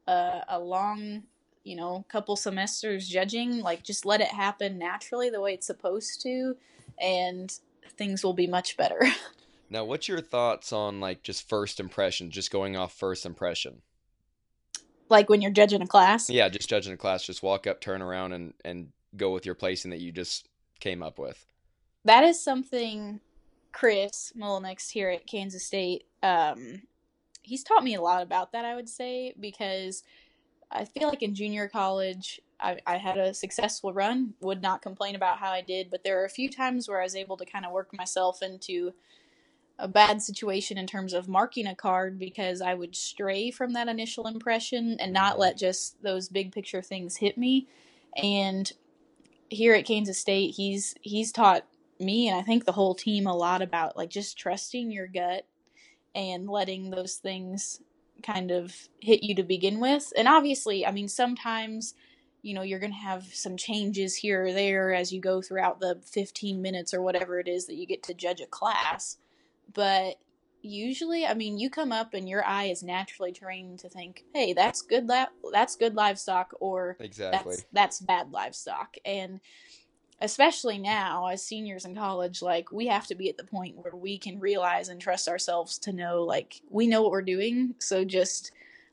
a, a long, you know, couple semesters judging. Like just let it happen naturally the way it's supposed to, and things will be much better. (laughs) Now, what's your thoughts on like just first impression, just going off first impression? Like when you're judging a class? Yeah, just judging a class, just walk up, turn around and and go with your placing that you just came up with. That is something Chris Mullinix here at Kansas State um he's taught me a lot about that, I would say, because I feel like in junior college I, I had a successful run, would not complain about how I did, but there are a few times where I was able to kind of work myself into a bad situation in terms of marking a card because I would stray from that initial impression and not mm-hmm. let just those big picture things hit me. And here at Kansas State, he's he's taught me and I think the whole team a lot about like just trusting your gut and letting those things kind of hit you to begin with. And obviously, I mean sometimes you know you're going to have some changes here or there as you go throughout the 15 minutes or whatever it is that you get to judge a class but usually i mean you come up and your eye is naturally trained to think hey that's good la- that's good livestock or exactly. That's, that's bad livestock. And especially now as seniors in college like we have to be at the point where we can realize and trust ourselves to know like we know what we're doing so just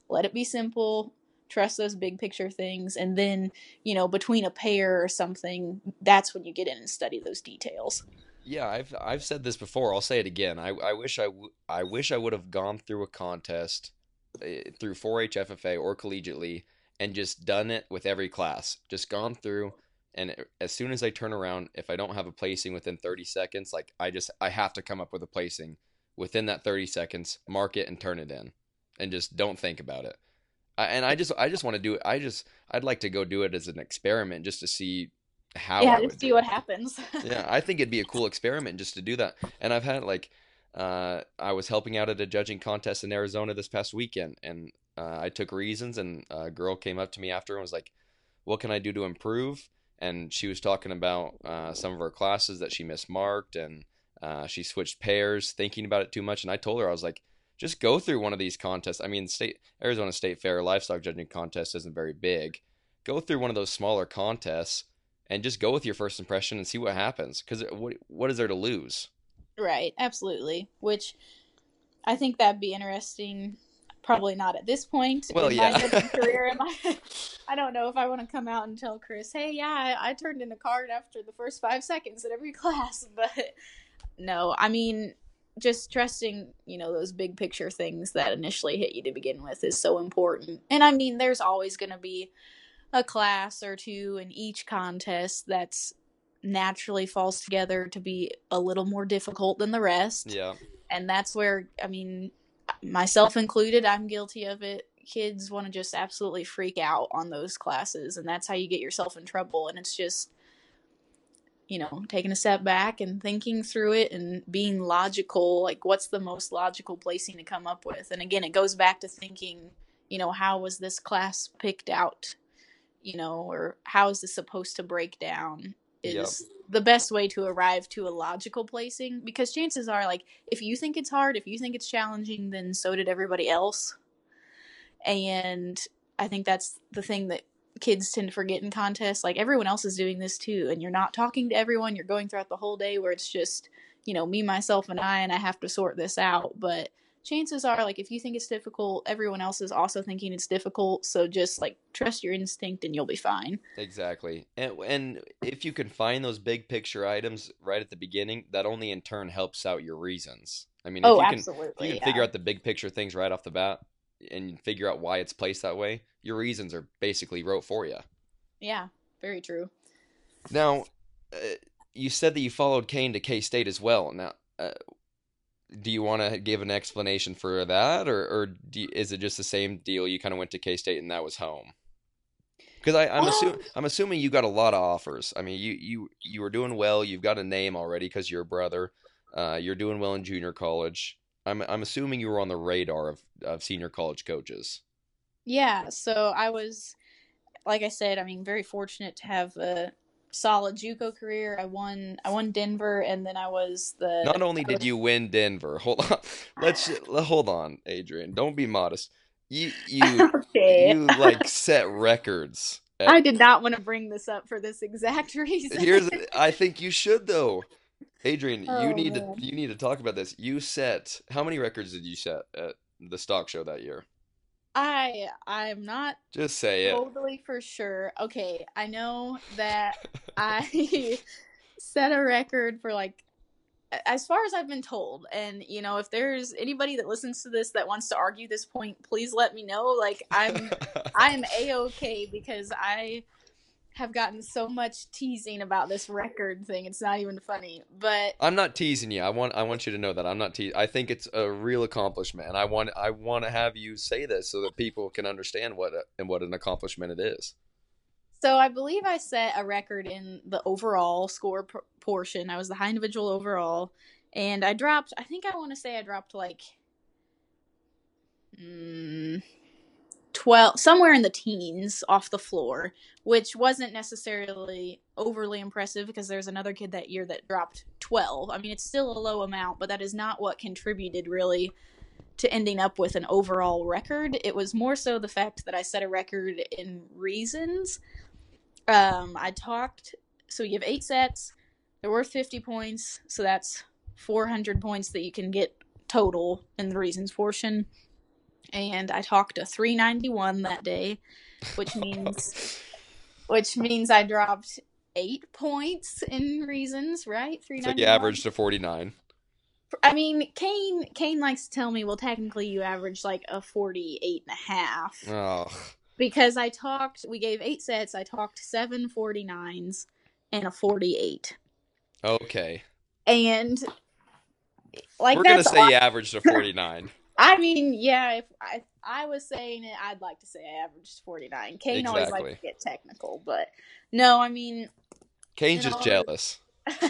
let it be simple trust those big picture things and then you know between a pair or something that's when you get in and study those details yeah, I've I've said this before. I'll say it again. I, I wish I, w- I wish I would have gone through a contest uh, through 4-H FFA or collegiately and just done it with every class. Just gone through and as soon as I turn around, if I don't have a placing within 30 seconds, like I just I have to come up with a placing within that 30 seconds, mark it and turn it in, and just don't think about it. I, and I just I just want to do it. I just I'd like to go do it as an experiment just to see how yeah, to see what happens. (laughs) yeah, I think it'd be a cool experiment just to do that. And I've had like, uh, I was helping out at a judging contest in Arizona this past weekend, and uh, I took reasons, and a girl came up to me after and was like, "What can I do to improve?" And she was talking about uh, some of her classes that she mismarked, and uh, she switched pairs, thinking about it too much. And I told her I was like, just go through one of these contests. I mean, state Arizona State Fair livestock judging contest isn't very big, go through one of those smaller contests and just go with your first impression and see what happens. Because what what is there to lose? Right, absolutely. Which I think that'd be interesting. Probably not at this point Well, in yeah. (laughs) my career. Am I, I don't know if I want to come out and tell Chris, "Hey, yeah, I, I turned in a card after the first five seconds at every (laughs) class." But no, I mean, just trusting, you know, those big picture things that initially hit you to begin with is so important. And I mean, there's always going to be a class or two in each contest that's naturally falls together to be a little more difficult than the rest. Yeah. And that's where, I mean, myself included, I'm guilty of it. Kids want to just absolutely freak out on those classes, and that's how you get yourself in trouble. And it's just, you know, taking a step back and thinking through it and being logical. Like, what's the most logical placing to come up with? And again, it goes back to thinking, you know, how was this class picked out? You know, or how is this supposed to break down? Is the best way to arrive to a logical placing because chances are, like, if you think it's hard, if you think it's challenging, then so did everybody else. And I think that's the thing that kids tend to forget in contests. Like everyone else is doing this too, and you're not talking to everyone. You're going throughout the whole day where it's just, you know, me, myself, and I, and I have to sort this out. But chances are, like, if you think it's difficult, everyone else is also thinking it's difficult. So just like trust your instinct, and you'll be fine. Exactly. And and if you can find those big picture items right at the beginning, that only in turn helps out your reasons. I mean, if oh, you can absolutely. if you can yeah. figure out the big picture things right off the bat and figure out why it's placed that way, your reasons are basically wrote for you. yeah, very true. Now, uh, you said that you followed Kane to K State as well. Now, uh, do you want to give an explanation for that, or or do is it just the same deal? You kind of went to K State and that was home. Because I'm assuming I'm assuming you got a lot of offers. I mean, you you you were doing well. You've got a name already because you're a brother. Uh, you're doing well in junior college. I'm I'm assuming you were on the radar of, of senior college coaches. Yeah, so I was, like I said, I mean, very fortunate to have a solid JUCO career. I won, I won Denver, and then I was the. Not only did you win Denver, hold on, (laughs) let's hold on, Adrian. Don't be modest. You (laughs) you okay. you like set records. (laughs) at- I did not want to bring this up for this exact reason. Here's I think you should though. Adrian, Oh, you need man. to you need to talk about this. You set how many records did you set at the stock show that year? I I'm not Just say it. totally for sure. Okay, I know that I (laughs) set a record for like as far as I've been told, and you know, if there's anybody that listens to this that wants to argue this point, please let me know. Like I'm (laughs) I'm a okay because I have gotten so much teasing about this record thing. It's not even funny. But I'm not teasing you. I want I want you to know that I'm not teasing. I think it's a real accomplishment, and I want I want to have you say this so that people can understand what a, and what an accomplishment it is. so I believe I set a record in the overall score p- portion. I was the high individual overall, and I dropped. I think I want to say I dropped like mm, twelve, somewhere in the teens off the floor, which wasn't necessarily overly impressive because there's another kid that year that dropped twelve. I mean, it's still a low amount, but that is not what contributed really to ending up with an overall record. It was more so the fact that I set a record in reasons. Um, I talked, so you have eight sets. They're worth 50 points, so that's 400 points that you can get total in the reasons portion. And I talked a 391 that day, which means (laughs) which means I dropped eight points in reasons, right? So 391. you averaged to 49. I mean, Kane Kane likes to tell me, well, technically you averaged like a 48 and a half Oh, because I talked. We gave eight sets. I talked seven 49s and a 48, okay. and like We're gonna say aw- you averaged a 49. (laughs) I mean, yeah. If I I was saying it, I'd like to say I averaged 49. Kane always likes to get technical, but no, I mean, Kane's just jealous. (laughs)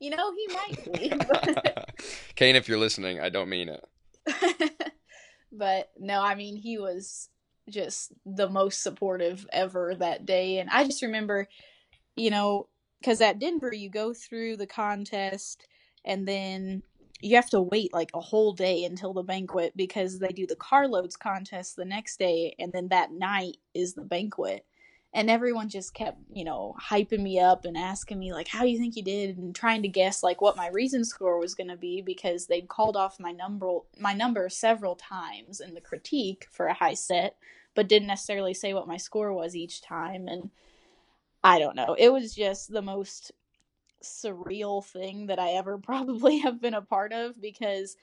you know, he might be. (laughs) But... (laughs) Kane, if you're listening, I don't mean it. but no, I mean, he was just the most supportive ever that day. And I just remember, you know, because at Denver, you go through the contest and then you have to wait like a whole day until the banquet because they do the carloads contest the next day and then that night is the banquet. and everyone just kept you know hyping me up and asking me like how do you think you did? and trying to guess like what my reason score was going to be because they'd called off my number my number several times in the critique for a high set but didn't necessarily say what my score was each time. And i don't know. It was just the most surreal thing that i ever (laughs) probably have been a part of because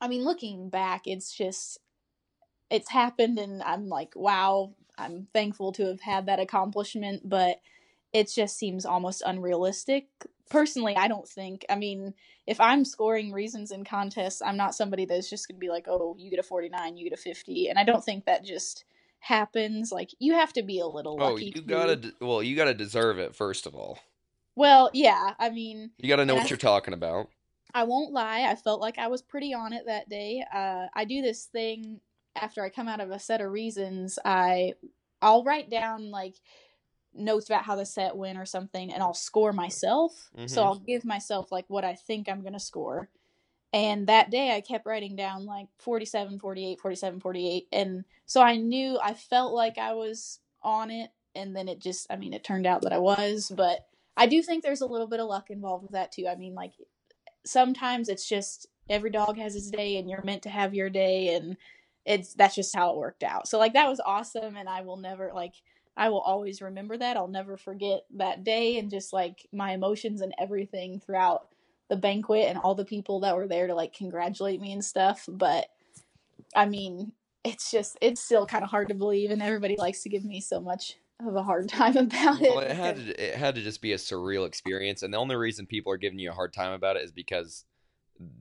i mean looking back it's just it's happened and i'm like wow I'm thankful to have had that accomplishment, but it just seems almost unrealistic. Personally, I don't think. I mean, if I'm scoring reasons in contests, I'm not somebody that's just going to be like, "Oh, you get a 49, you get a 50." And I don't think that just happens. Like you have to be a little Oh, you gotta well, you gotta deserve it first of all. Well, yeah, I mean, You gotta know what I- you're talking about. I won't lie. I felt like I was pretty on it that day. Uh, I do this thing after I come out of a set of reasons. I I'll write down like notes about how the set went or something, and I'll score myself. So Mhm. I'll give myself like what I think I'm gonna score. And that day I kept writing down like 47, 48, 47, 48. And so I knew I felt like I was on it. And then it just, I mean, it turned out that I was. But I do think there's a little bit of luck involved with that too. I mean, like sometimes it's just every dog has his day and you're meant to have your day. And it's, that's just how it worked out. So like that was awesome. And I will never, like, I will always remember that. I'll never forget that day and just like my emotions and everything throughout the banquet and all the people that were there to like congratulate me and stuff. But I mean, it's just it's still kind of hard to believe, and everybody likes to give me so much of a hard (laughs) time about it. Well, it had to, it had to just be a surreal experience, and the only reason people are giving you a hard time about it is because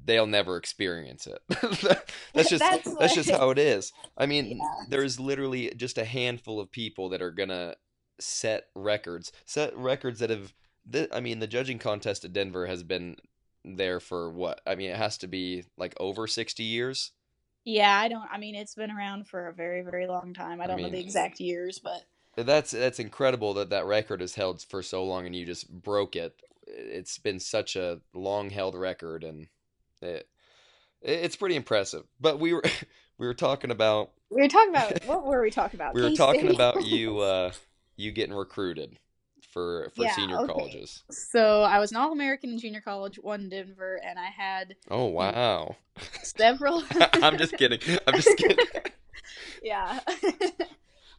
they'll never experience it. (laughs) that's just That's that's, what- just how it is. I (laughs) mean, Yeah. there's literally just a handful of people that are gonna set records, set records that have. Th- I mean, the judging contest at Denver has been there for what? I mean, it has to be like over sixty years. Yeah, I don't. I mean, it's been around for a very, very long time. I I don't know mean- the exact years, but That's that's incredible that that record is held for so long and you just broke it. It's been such a long held record and it it's pretty impressive. But we were (laughs) we were talking about we were talking about (laughs) what were we talking about? we were talking about you (laughs) uh you getting recruited for for Yeah, senior okay. colleges. So I was an All American in junior college, won Denver, and I had Oh wow. several. I'm just kidding. I'm just kidding. yeah.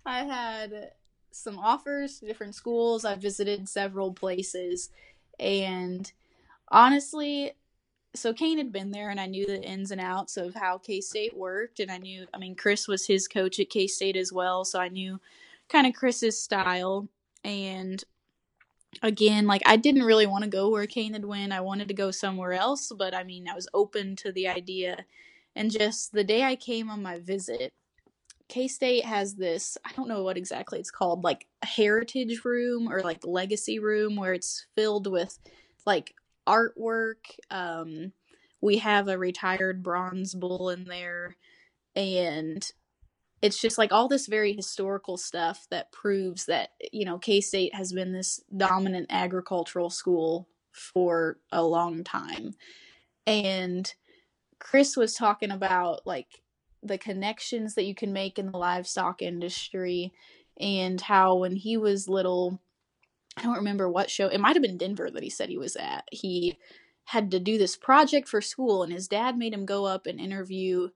I had some offers to different schools. I visited several places. And honestly, so Kane had been there and I knew the ins and outs of how K State worked. And I knew, I mean, Chris was his coach at K State as well. So I knew kind of Chris's style. And again, like I didn't really want to go where Kane had went. I wanted to go somewhere else. But I mean, I was open to the idea. And just the day I came on my visit, K State has this, I don't know what exactly it's called, like heritage room or like legacy room where it's filled with like artwork. Um, we have a retired bronze bull in there, and it's just like all this very historical stuff that proves that, you know, K State has been this dominant agricultural school for a long time. And Chris was talking about like the connections that you can make in the livestock industry and how when he was little I don't remember what show it might have been Denver that he said he was at he had to do this project for school and his dad made him go up and interview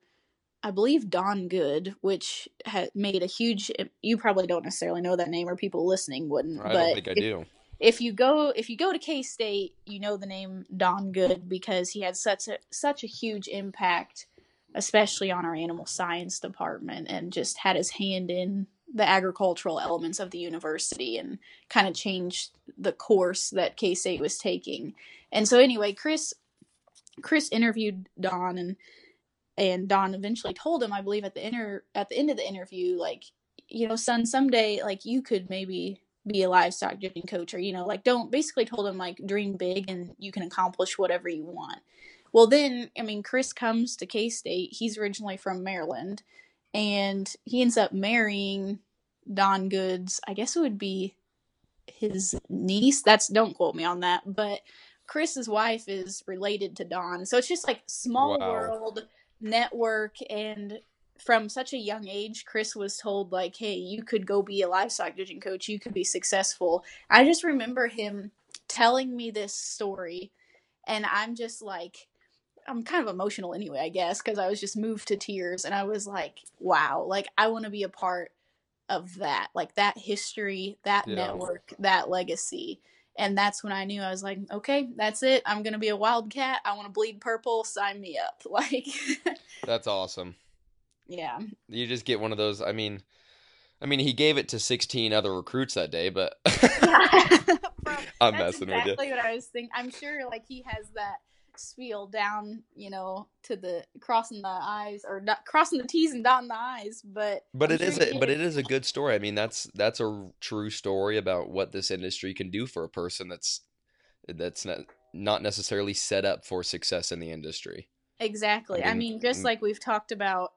I believe Don Good which had made a huge you probably don't necessarily know that name or people listening wouldn't I but don't think I if- do. if you go if you go to K State, you know the name Don Good because he had such a such a huge impact, especially on our animal science department, and just had his hand in the agricultural elements of the university and kind of changed the course that K State was taking. And so anyway, Chris Chris interviewed Don and and Don eventually told him, I believe at the inter at the end of the interview, like, you know, son, someday like you could maybe be a livestock judging coach or you know like don't basically told him like dream big and you can accomplish whatever you want well then i mean chris comes to k-state he's originally from maryland and he ends up marrying don goods i guess it would be his niece that's don't quote me on that but chris's wife is related to don so it's just like small Wow. world network and from such a young age, Chris was told like, "Hey, you could go be a livestock judging coach. You could be successful." I just remember him telling me this story, and I'm just like, I'm kind of emotional anyway, I guess, because I was just moved to tears, and I was like, "Wow, like I want to be a part of that, like that history, that Yeah. network, that legacy." And that's when I knew I was like, okay, that's it. I'm gonna be a wildcat. I want to bleed purple. Sign me up. (laughs) Like, That's awesome. yeah. You just get one of those. I mean, I mean, he gave it to 16 other recruits that day, but (laughs) From- (laughs) I'm that's messing with you. exactly what I was thinking. I'm sure like he has that spiel down, you know, to the crossing the I's or dot, crossing the T's and dotting the I's. But But it sure is a but it is a good story. I mean, that's that's a true story about what this industry can do for a person that's that's not not necessarily set up for success in the industry. Exactly. I I mean, mean, just mm. like we've talked about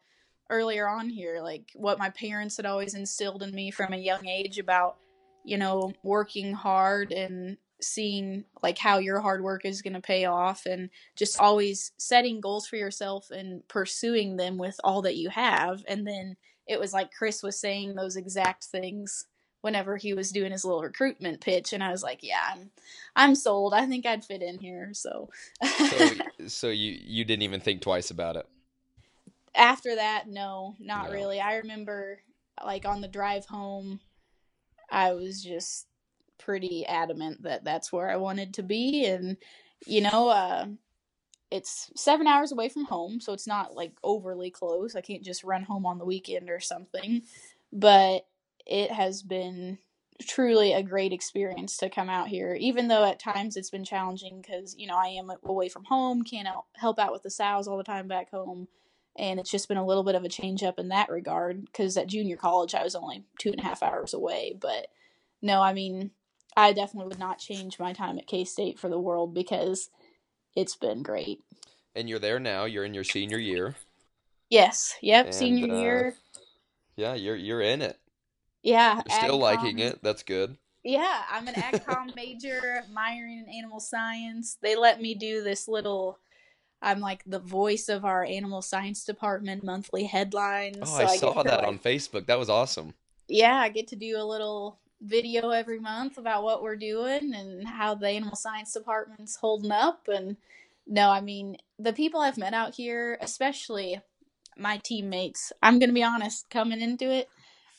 earlier on here, like what my parents had always instilled in me from a young age about, you know, working hard and seeing like how your hard work is going to pay off and just always setting goals for yourself and pursuing them with all that you have. And then it was like Chris was saying those exact things whenever he was doing his little recruitment pitch and I was like, yeah, I'm I'm sold. I think I'd fit in here. So So (laughs) so you you didn't even think twice about it. after that no not No. really i remember like on the drive home i was just pretty adamant that that's where i wanted to be and you know uh it's seven hours away from home so it's not like overly close. I can't just run home on the weekend or something but it has been truly a great experience to come out here even though at times it's been challenging because you know i am away from home can't help- out with the sows all the time back home and it's just been a little bit of a change up in that regard because at junior college i was only two and a half hours away but no i mean i definitely would not change my time at k-state for the world because it's been great And you're there now. You're in your senior year. yes yep And, senior uh, year Yeah, you're you're in it. yeah You're still liking it. That's good. Yeah, I'm an AgCom (laughs) major, minoring in animal science. They let me do this little. I'm like the voice of our animal science department monthly headlines. Oh, so I get saw that like- on Facebook. That was awesome. Yeah, I get to do a little video every month about what we're doing and how the animal science department's holding up. And no, I mean the people I've met out here, especially my teammates. I'm gonna be honest, coming into it.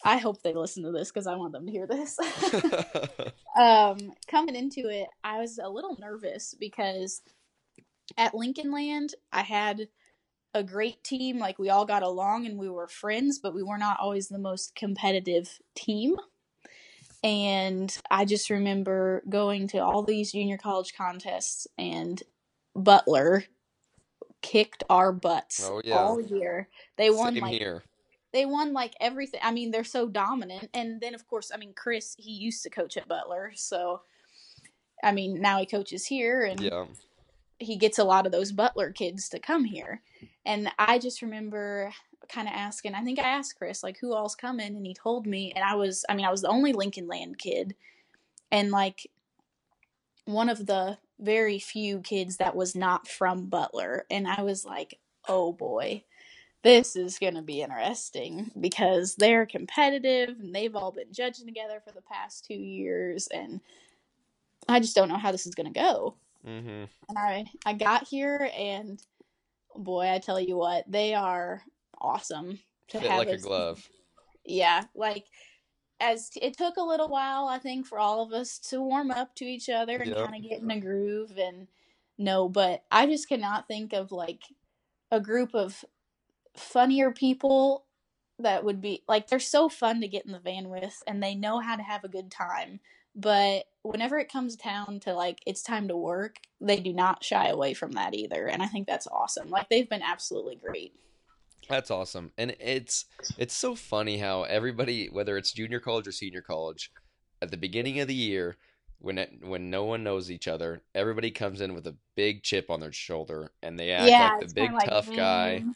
I hope they listen to this because I want them to hear this. (laughs) (laughs) um coming into it i was a little nervous because at lincoln land i had a great team like we all got along and we were friends but we were not always the most competitive team and i just remember going to all these junior college contests and butler kicked our butts Oh, yeah. all year they won Same like here. they won like everything. I mean, they're so dominant. And then of course, I mean, Chris, he used to coach at Butler, so I mean, now he coaches here and Yeah. He gets a lot of those Butler kids to come here. And I just remember kind of asking, I think I asked Chris like who all's coming? And he told me and I was I mean, I was the only Lincoln Land kid. And like one of the very few kids that was not from Butler. And I was like, "Oh boy." this is going to be interesting because they're competitive and they've all been judging together for the past two years. And i just don't know how this is going to go Mm-hmm. and i i got here and boy i tell you what they are awesome to Fit have like a glove. yeah like as it took a little while i think for all of us to warm up to each other and Yep. kind of get in a groove and no but i just cannot think of like a group of funnier people that would be like they're so fun to get in the van with and they know how to have a good time but whenever it comes down to like it's time to work they do not shy away from that either and i think that's awesome like they've been absolutely great That's awesome. And it's it's so funny how everybody, whether it's junior college or senior college, at the beginning of the year, when it, when no one knows each other, everybody comes in with a big chip on their shoulder and they act like the big like, tough guy. "Mm,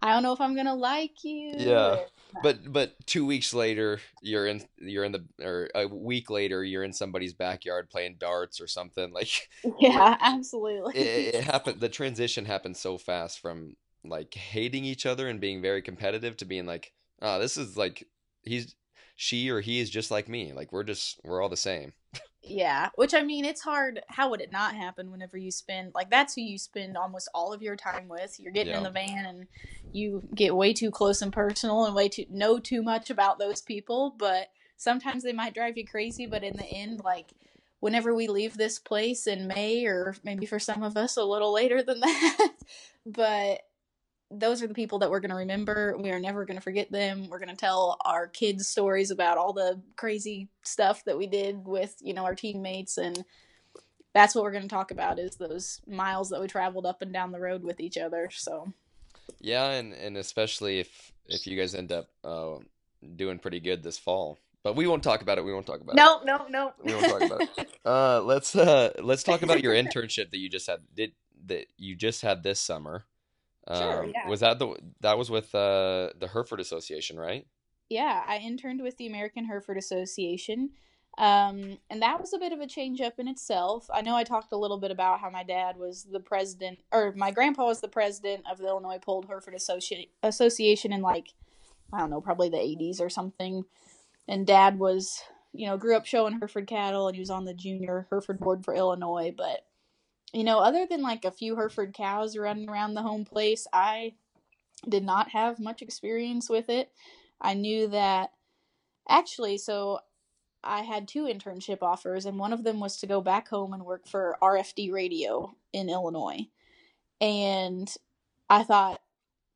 i don't know if i'm gonna like you Yeah. But but two weeks later, you're in you're in the or a week later, you're in somebody's backyard playing darts or something. Like (laughs) yeah absolutely it, it happened. The transition happened so fast from like hating each other and being very competitive to being like, oh, this is like he's she or he is just like me. Like we're just we're all the same. (laughs) Yeah, which I mean, it's hard. How would it not happen whenever you spend like that's who you spend almost all of your time with? You're getting in the van and you get way too close and personal and way too know too much about those people. But sometimes they might drive you crazy. But in the end, like whenever we leave this place in May, or maybe for some of us a little later than (laughs) that, but those are the people that we're going to remember. We are never going to forget them. We're going to tell our kids stories about all the crazy stuff that we did with, you know, our teammates and that's what we're going to talk about is those miles that we traveled up and down the road with each other. So, Yeah, and and especially if if you guys end up uh, doing pretty good this fall. But we won't talk about it. We won't talk about it. no, no, no. We won't talk about it. (laughs) Uh, let's uh let's talk about your internship that you just had did that you just had this summer. Sure, Um, yeah. Was that the that was with uh the Hereford Association, right? yeah, I interned with the American Hereford Association. Um, and that was a bit of a change up in itself. I know I talked a little bit about how my dad was the president, or my grandpa was the president of the Illinois Polled Hereford Associ- Association in like, I don't know, probably the 80s or something. And dad was, you know, grew up showing Hereford cattle and he was on the junior Hereford board for Illinois. But, you know, other than like a few Hereford cows running around the home place, I did not have much experience with it. I knew that actually, so I had two internship offers, and one of them was to go back home and work for RFD Radio in Illinois. And I thought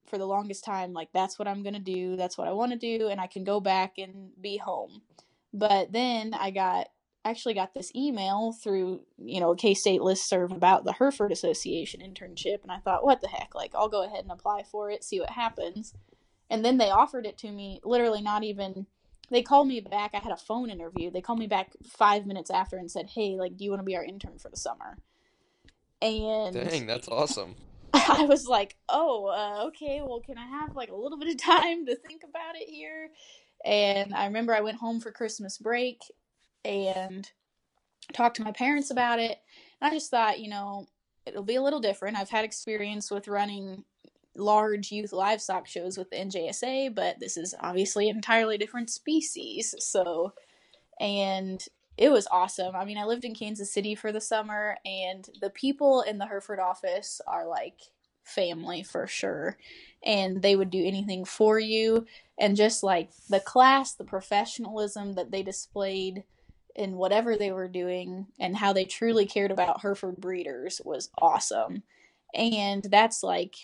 for the longest time, like, that's what I'm going to do. That's what I want to do. And I can go back and be home. But then I got actually got this email through, you know, K State listserv about the Hereford Association internship. And I thought, what the heck? Like, I'll go ahead and apply for it, see what happens. And then they offered it to me, literally not even they called me back. I had a phone interview. They called me back five minutes after and said, "Hey, like, do you want to be our intern for the summer?" And Dang, that's awesome. (laughs) I was like, "Oh, uh, okay. Well, can I have like a little bit of (laughs) time to think about it here?" And I remember I went home for Christmas break and talked to my parents about it. And I just thought, you know, it'll be a little different. I've had experience with running large youth livestock shows with the NJSA, but this is obviously an entirely different species. So, and it was awesome. I mean, I lived in Kansas City for the summer, and the people in the Hereford office are like family for sure. And they would do anything for you. And just like the class, the professionalism that they displayed in whatever they were doing, and how they truly cared about Hereford breeders was awesome. And that's like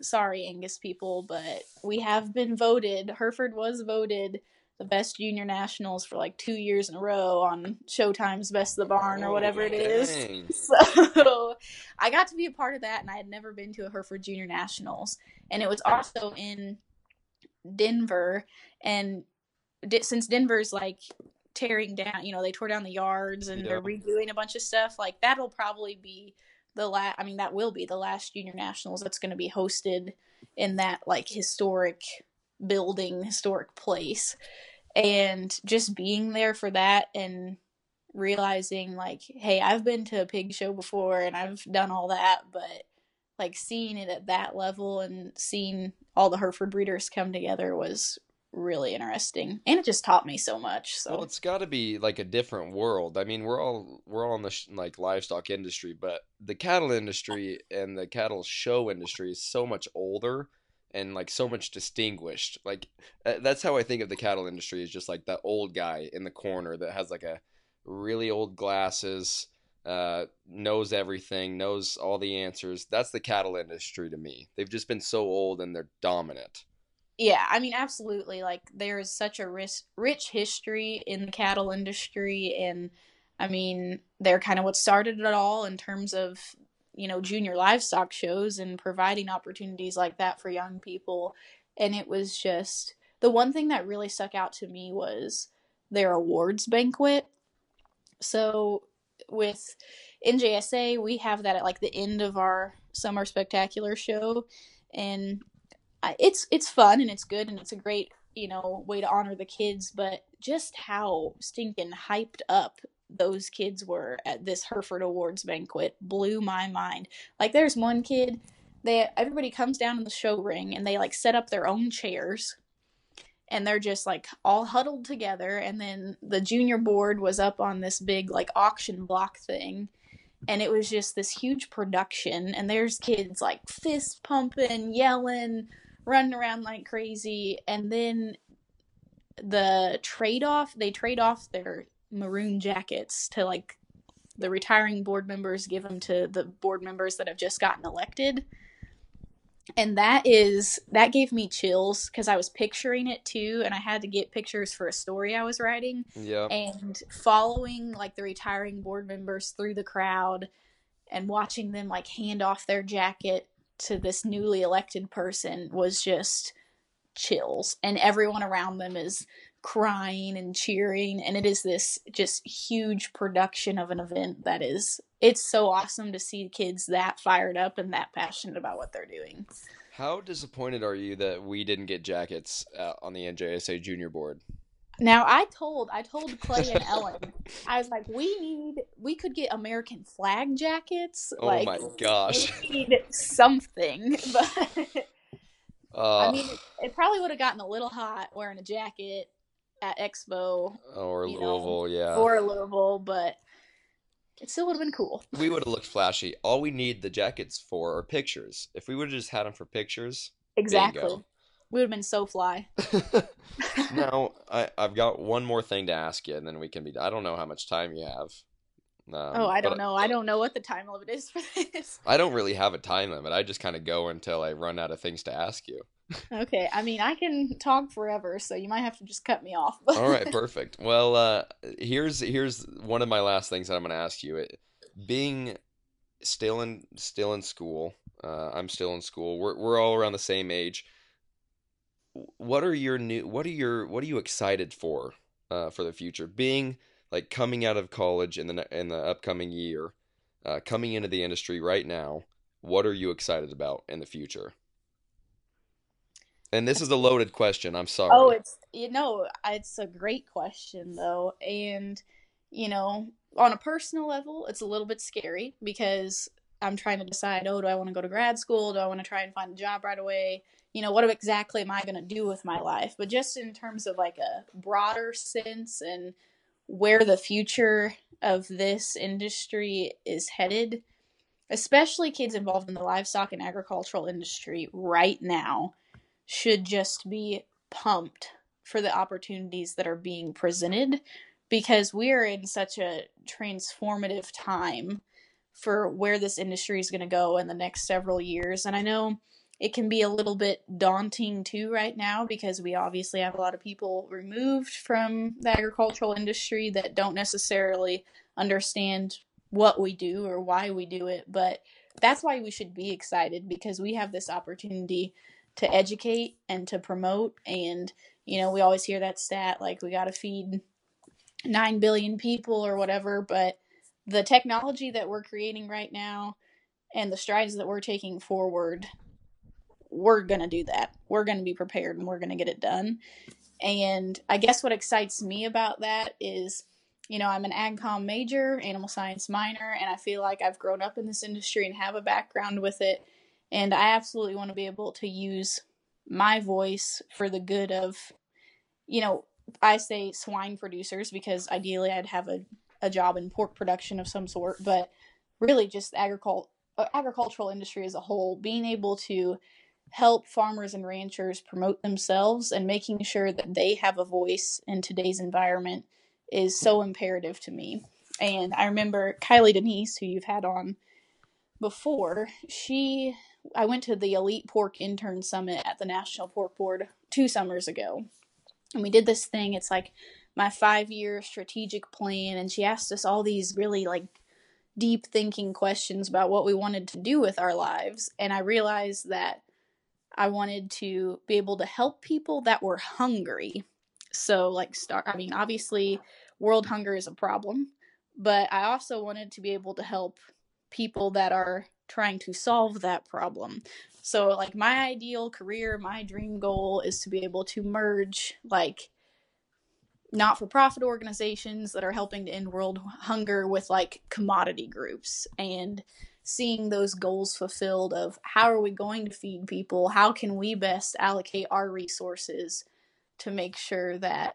sorry angus people but we have been voted hereford was voted the best junior nationals for like two years in a row on showtime's best of the barn or oh, whatever it is Dang. (laughs) so i got to be a part of that and i had never been to a hereford junior nationals and it was also in denver and since denver's like tearing down you know they tore down the yards and they're redoing a bunch of stuff like that'll probably be the last i mean that will be the last junior nationals that's going to be hosted in that like historic building historic place. And just being there for that and realizing like hey i've been to a pig show before and i've done all that but like seeing it at that level and seeing all the hereford breeders come together was really interesting and it just taught me so much so Well, it's got to be like a different world. I mean, we're all we're all in the sh like livestock industry, but the cattle industry and the cattle show industry is so much older and like so much distinguished. Like uh, that's how I think of the cattle industry is just like that old guy in the corner that has like a really old glasses, uh, knows everything, knows all the answers. That's the cattle industry to me. They've just been so old and they're dominant. Yeah, I mean, absolutely. Like, there is such a rich, rich history in the cattle industry, and I mean, they're kind of what started it all in terms of, you know, junior livestock shows and providing opportunities like that for young people. And it was just the one thing that really stuck out to me was their awards banquet. So, with NJSA, we have that at like the end of our summer spectacular show, and it's it's fun and it's good and it's a great you know way to honor the kids but just how stinking hyped up those kids were at this hereford awards banquet blew my mind. Like there's one kid they everybody comes down in the show ring and they like set up their own chairs and they're just like all huddled together and then the junior board was up on this big like auction block thing and it was just this huge production and there's kids like fist pumping yelling running around like crazy. And then the trade off they trade off their maroon jackets to like the retiring board members give them to the board members that have just gotten elected. And that is that gave me chills because i was picturing it too and i had to get pictures for a story i was writing. Yeah. and following like the retiring board members through the crowd and watching them like hand off their jacket to this newly elected person was just chills. And everyone around them is crying and cheering. And it is this just huge production of an event that is it's so awesome to see kids that fired up and that passionate about what they're doing. How disappointed are you that we didn't get jackets uh, on the NJSA junior board? Now I told I told Clay and (laughs) Ellen, I was like, we need we could get American flag jackets. Oh like, my gosh. We need something, (laughs) but Uh, I mean, it, it probably would have gotten a little hot wearing a jacket at Expo or you know, Louisville, yeah. or Louisville, but it still would have been cool. we would have looked flashy. All we need the jackets for are pictures. If we would have just had them for pictures. Exactly, Bingo. We would have been so fly. (laughs) (laughs) now, I, I've got one more thing to ask you, and then we can be. I don't know how much time you have. Um, oh, I don't know. I don't know what the time limit is for this. I don't really have a time limit. I just kind of go until I run out of things to ask you. Okay, I mean, I can talk forever, so you might have to just cut me off. (laughs) All right, perfect. Well, uh, here's here's one of my last things that I'm going to ask you. It, being still in still in school, uh, I'm still in school. We're we're all around the same age. What are your new? What are your? What are you excited for? Uh, for the future, being like coming out of college in the in the upcoming year, uh, coming into the industry right now. What are you excited about in the future? And this is a loaded question. I'm sorry. Oh, it's you know, it's a great question though, and you know, on a personal level, it's a little bit scary because I'm trying to decide, oh, do I want to go to grad school? Do I want to try and find a job right away? You know, what exactly am I going to do with my life? But just in terms of like a broader sense and where the future of this industry is headed, especially kids involved in the livestock and agricultural industry right now should just be pumped for the opportunities that are being presented because we're in such a transformative time for where this industry is going to go in the next several years. And I know it can be a little bit daunting too right now because we obviously have a lot of people removed from the agricultural industry that don't necessarily understand what we do or why we do it. But that's why we should be excited because we have this opportunity to educate and to promote and you know we always hear that stat like we got to feed 9 billion people or whatever but the technology that we're creating right now and the strides that we're taking forward we're going to do that. We're going to be prepared and we're going to get it done. And i guess what excites me about that is you know i'm an agcom major animal science minor and i feel like i've grown up in this industry and have a background with it. And I absolutely want to be able to use my voice for the good of, you know, I say swine producers because ideally I'd have a, a job in pork production of some sort, but really just agricul- uh, agricultural industry as a whole, being able to help farmers and ranchers promote themselves and making sure that they have a voice in today's environment is so imperative to me. And I remember Kylie Denise, who you've had on before, she I went to the Elite Pork Intern Summit at the National Pork Board two summers ago. And we did this thing. It's like my five year strategic plan. And she asked us all these really like deep thinking questions about what we wanted to do with our lives. And I realized that I wanted to be able to help people that were hungry. So, like, start, I mean, obviously, world hunger is a problem, but I also wanted to be able to help people that are trying to solve that problem. So, like, my ideal career, my dream goal is to be able to merge, like, not for profit organizations that are helping to end world hunger with, like, commodity groups and seeing those goals fulfilled of how are we going to feed people? How can we best allocate our resources to make sure that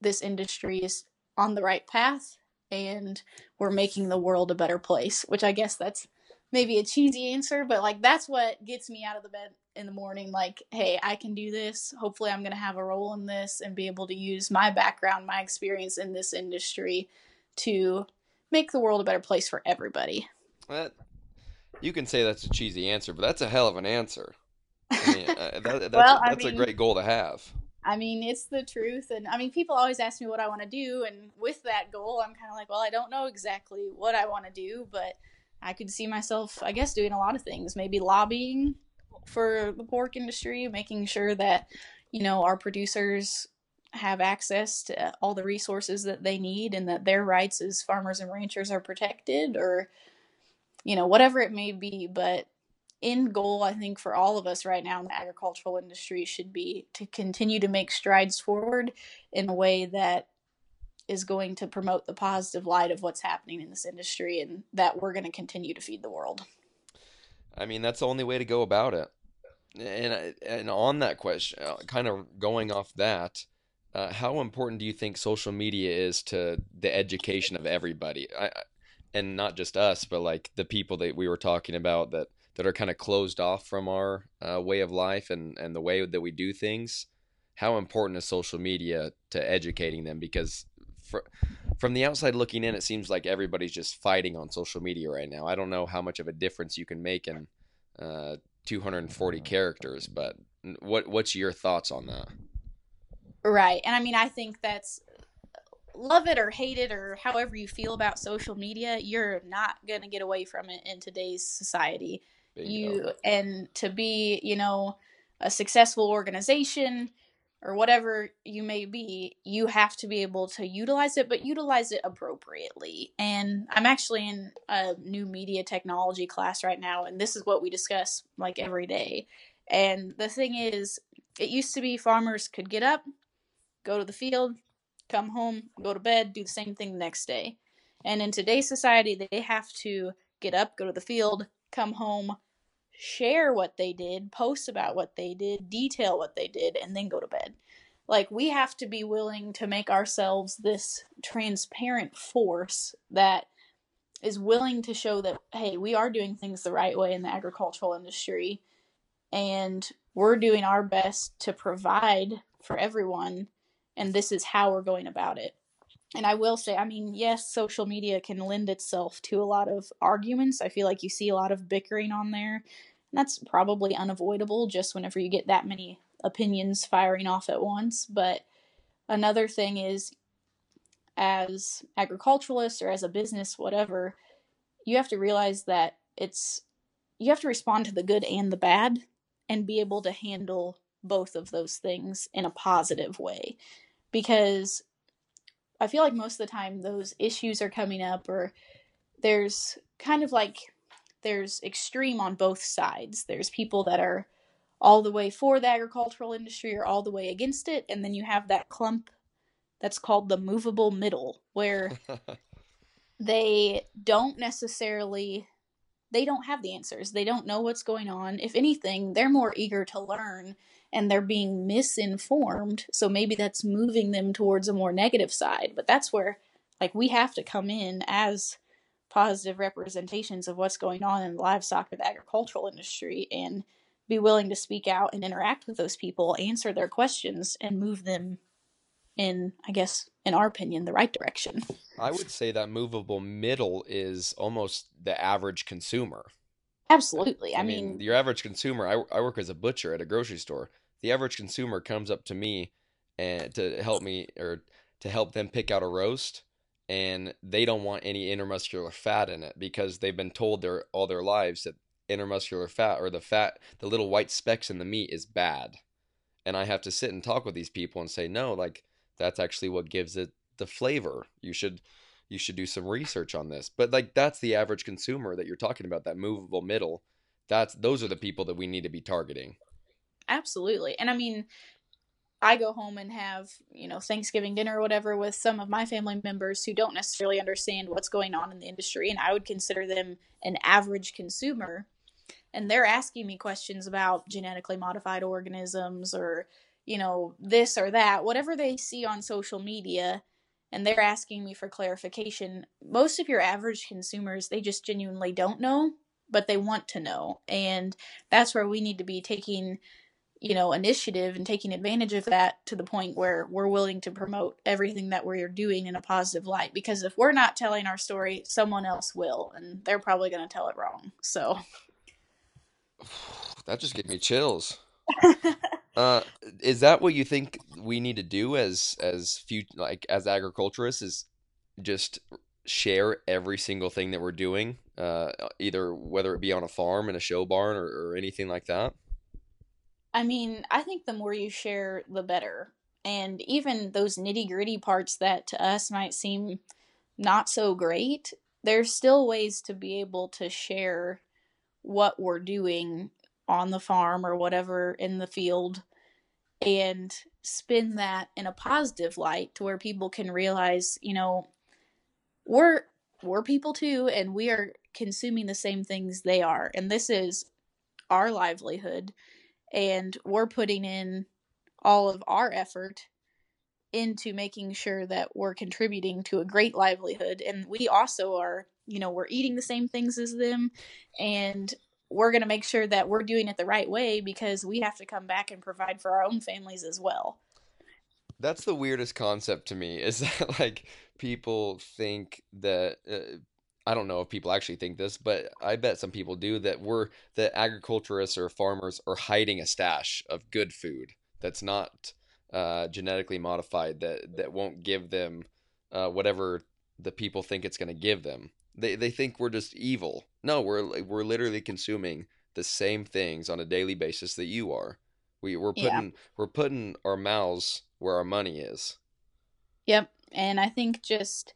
this industry is on the right path and we're making the world a better place, which I guess that's maybe a cheesy answer, but like that's what gets me out of the bed in the morning like, hey, I can do this. Hopefully I'm going to have a role in this and be able to use my background, my experience in this industry to make the world a better place for everybody. You can say that's a cheesy answer, but that's a hell of an answer. I (laughs) mean, uh, that, that's, Well, a, that's a mean- great goal to have. I mean, it's the truth. And I mean, people always ask me what I want to do. And with that goal, I'm kind of like, well, I don't know exactly what I want to do, but I could see myself, I guess, doing a lot of things. Maybe lobbying for the pork industry, making sure that, you know, our producers have access to all the resources that they need and that their rights as farmers and ranchers are protected or, you know, whatever it may be. But end goal, I think, for all of us right now in the agricultural industry should be to continue to make strides forward in a way that is going to promote the positive light of what's happening in this industry and that we're going to continue to feed the world. I mean, that's the only way to go about it. And and on that question, uh, kind of going off that, uh, how important do you think social media is to the education of everybody? I, and not just us, but like the people that we were talking about that that are kind of closed off from our uh, way of life and and the way that we do things. How important is social media to educating them? Because fr from the outside looking in, it seems like everybody's just fighting on social media right now. I don't know how much of a difference you can make in uh, 240 characters, but what what's your thoughts on that? Right. And I mean, I think that's love it or hate it or however you feel about social media, you're not going to get away from it in today's society. Bingo. you and to be you know a successful organization or whatever you may be you have to be able to utilize it but utilize it appropriately and i'm actually in a new media technology class right now and this is what we discuss like every day and the thing is it used to be farmers could get up go to the field come home go to bed do the same thing the next day and in today's society they have to get up go to the field come home, share what they did, post about what they did, detail what they did, and then go to bed. Like, we have to be willing to make ourselves this transparent force that is willing to show that, hey, we are doing things the right way in the agricultural industry, and we're doing our best to provide for everyone, and this is how we're going about it and I will say, I mean, yes, social media can lend itself to a lot of arguments. I feel like you see a lot of bickering on there. And that's probably unavoidable just whenever you get that many opinions firing off at once. But another thing is, as agriculturalists or as a business, whatever, you have to realize that it's, you have to respond to the good and the bad and be able to handle both of those things in a positive way. Because I feel like most of the time those issues are coming up, or there's kind of like there's extreme on both sides. There's people that are all the way for the agricultural industry or all the way against it, and then you have that clump that's called the movable middle, where (laughs) they don't necessarily they don't have the answers. They don't know what's going on. If anything, they're more eager to learn and they're being misinformed. So maybe that's moving them towards a more negative side. But that's where, like, we have to come in as positive representations of what's going on in the livestock or the agricultural industry and be willing to speak out and interact with those people, answer their questions, and move them in, I guess, in our opinion, the right direction. I would say that movable middle is almost the average consumer. Absolutely. I, I mean, your average consumer, I, I work as a butcher at a grocery store. The average consumer comes up to me and to help me or to help them pick out a roast and they don't want any intermuscular fat in it because they've been told their all their lives that intermuscular fat or the fat the little white specks in the meat is bad. And I have to sit and talk with these people and say, "No, like that's actually what gives it the flavor. You should you should do some research on this." But like that's the average consumer that you're talking about, that movable middle. That's those are the people that we need to be targeting. Absolutely. And I mean, I go home and have, you know, Thanksgiving dinner or whatever with some of my family members who don't necessarily understand what's going on in the industry and I would consider them an average consumer and they're asking me questions about genetically modified organisms or, you know, this or that, whatever they see on social media and they're asking me for clarification. Most of your average consumers, they just genuinely don't know, but they want to know. And that's where we need to be taking you know initiative and taking advantage of that to the point where we're willing to promote everything that we're doing in a positive light. Because if we're not telling our story someone else will and they're probably going to tell it wrong. So. (sighs) That just gave me chills. (laughs) Uh is that what you think we need to do as as few like as agriculturists is just share every single thing that we're doing uh either whether it be on a farm in a show barn or, or anything like that I mean, I think the more you share, the better. And even those nitty gritty parts that to us might seem not so great, there's still ways to be able to share what we're doing on the farm or whatever in the field and spin that in a positive light to where people can realize, you know, we're we're people too and we are consuming the same things they are and this is our livelihood and we're putting in all of our effort into making sure that we're contributing to a great livelihood. And we also are you know we're eating the same things as them and we're going to make sure that we're doing it the right way because we have to come back and provide for our own families as well. That's the weirdest concept to me is (laughs) that like people think that uh, I don't know if people actually think this, but I bet some people do that we're that agriculturists or farmers are hiding a stash of good food that's not uh, genetically modified that that won't give them uh, whatever the people think it's going to give them. They they think we're just evil. No, we're we're literally consuming the same things on a daily basis that you are. We we're putting yeah. we're putting our mouths where our money is. Yep, and I think just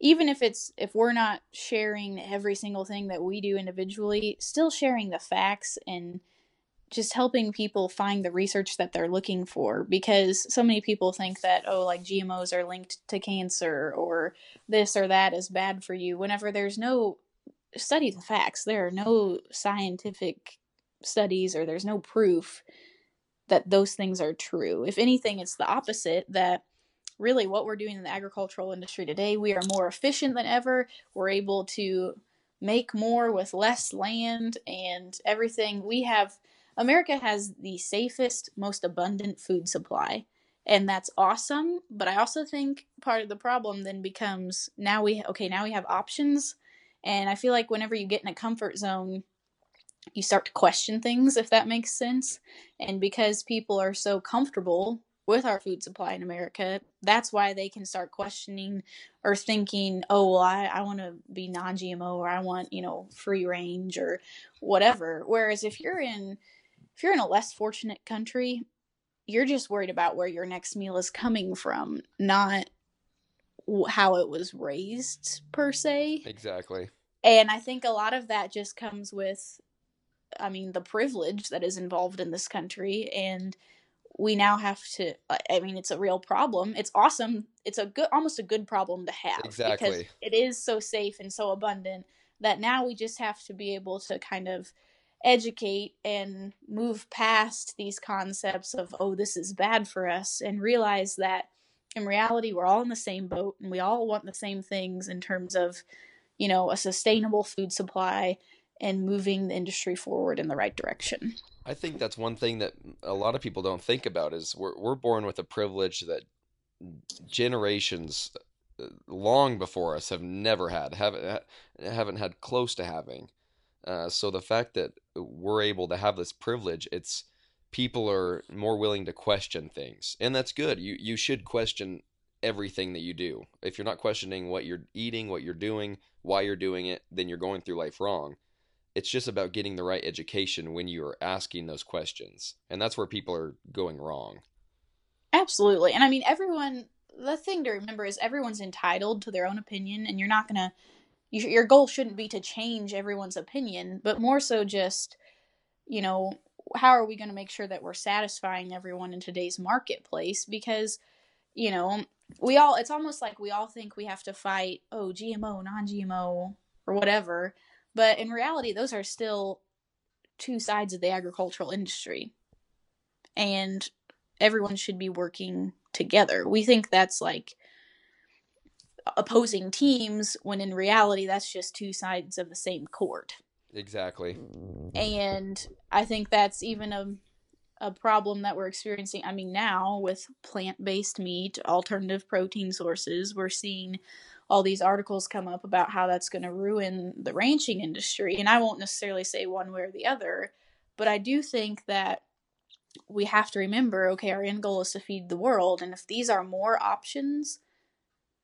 even if it's if we're not sharing every single thing that we do individually still sharing the facts and just helping people find the research that they're looking for. Because so many people think that oh like GMOs are linked to cancer or this or that is bad for you whenever there's no study the facts. There are no scientific studies or there's no proof that those things are true. If anything it's the opposite that really what we're doing in the agricultural industry today. We are more efficient than ever. We're able to make more with less land and everything. We have America has the safest, most abundant food supply. And that's awesome, but I also think part of the problem then becomes now we okay, now we have options and I feel like whenever you get in a comfort zone, you start to question things if that makes sense. And because people are so comfortable with our food supply in America, that's why they can start questioning or thinking, oh, well, I, I want to be non GMO or I want, you know, free range or whatever. Whereas if you're in, if you're in a less fortunate country, you're just worried about where your next meal is coming from, not how it was raised per se. Exactly. And I think a lot of that just comes with, I mean, the privilege that is involved in this country and we now have to i mean it's a real problem. It's awesome. It's a good almost a good problem to have exactly. because it is so safe and so abundant that now we just have to be able to kind of educate and move past these concepts of oh this is bad for us and realize that in reality we're all in the same boat and we all want the same things in terms of you know a sustainable food supply and moving the industry forward in the right direction I think that's one thing that a lot of people don't think about is we're we're born with a privilege that generations uh, long before us have never had haven't haven't had close to having. Uh, so the fact that we're able to have this privilege, it's people are more willing to question things, and that's good. You you should question everything that you do. If you're not questioning what you're eating, what you're doing, why you're doing it, then you're going through life wrong it's just about getting the right education when you are asking those questions. And that's where people are going wrong. Absolutely. And I mean, everyone, the thing to remember is everyone's entitled to their own opinion, and you're not going to, your goal shouldn't be to change everyone's opinion, but more so just, you know, how are we going to make sure that we're satisfying everyone in today's marketplace because you know we all it's almost like we all think we have to fight oh gmo non-gmo or whatever but in reality those are still two sides of the agricultural industry and everyone should be working together we think that's like opposing teams when in reality that's just two sides of the same court Exactly. and I think that's even a a problem that we're experiencing. I mean, now with plant based meat, alternative protein sources, we're seeing all these articles come up about how that's going to ruin the ranching industry. And I won't necessarily say one way or the other, but I do think that we have to remember okay, our end goal is to feed the world. And if these are more options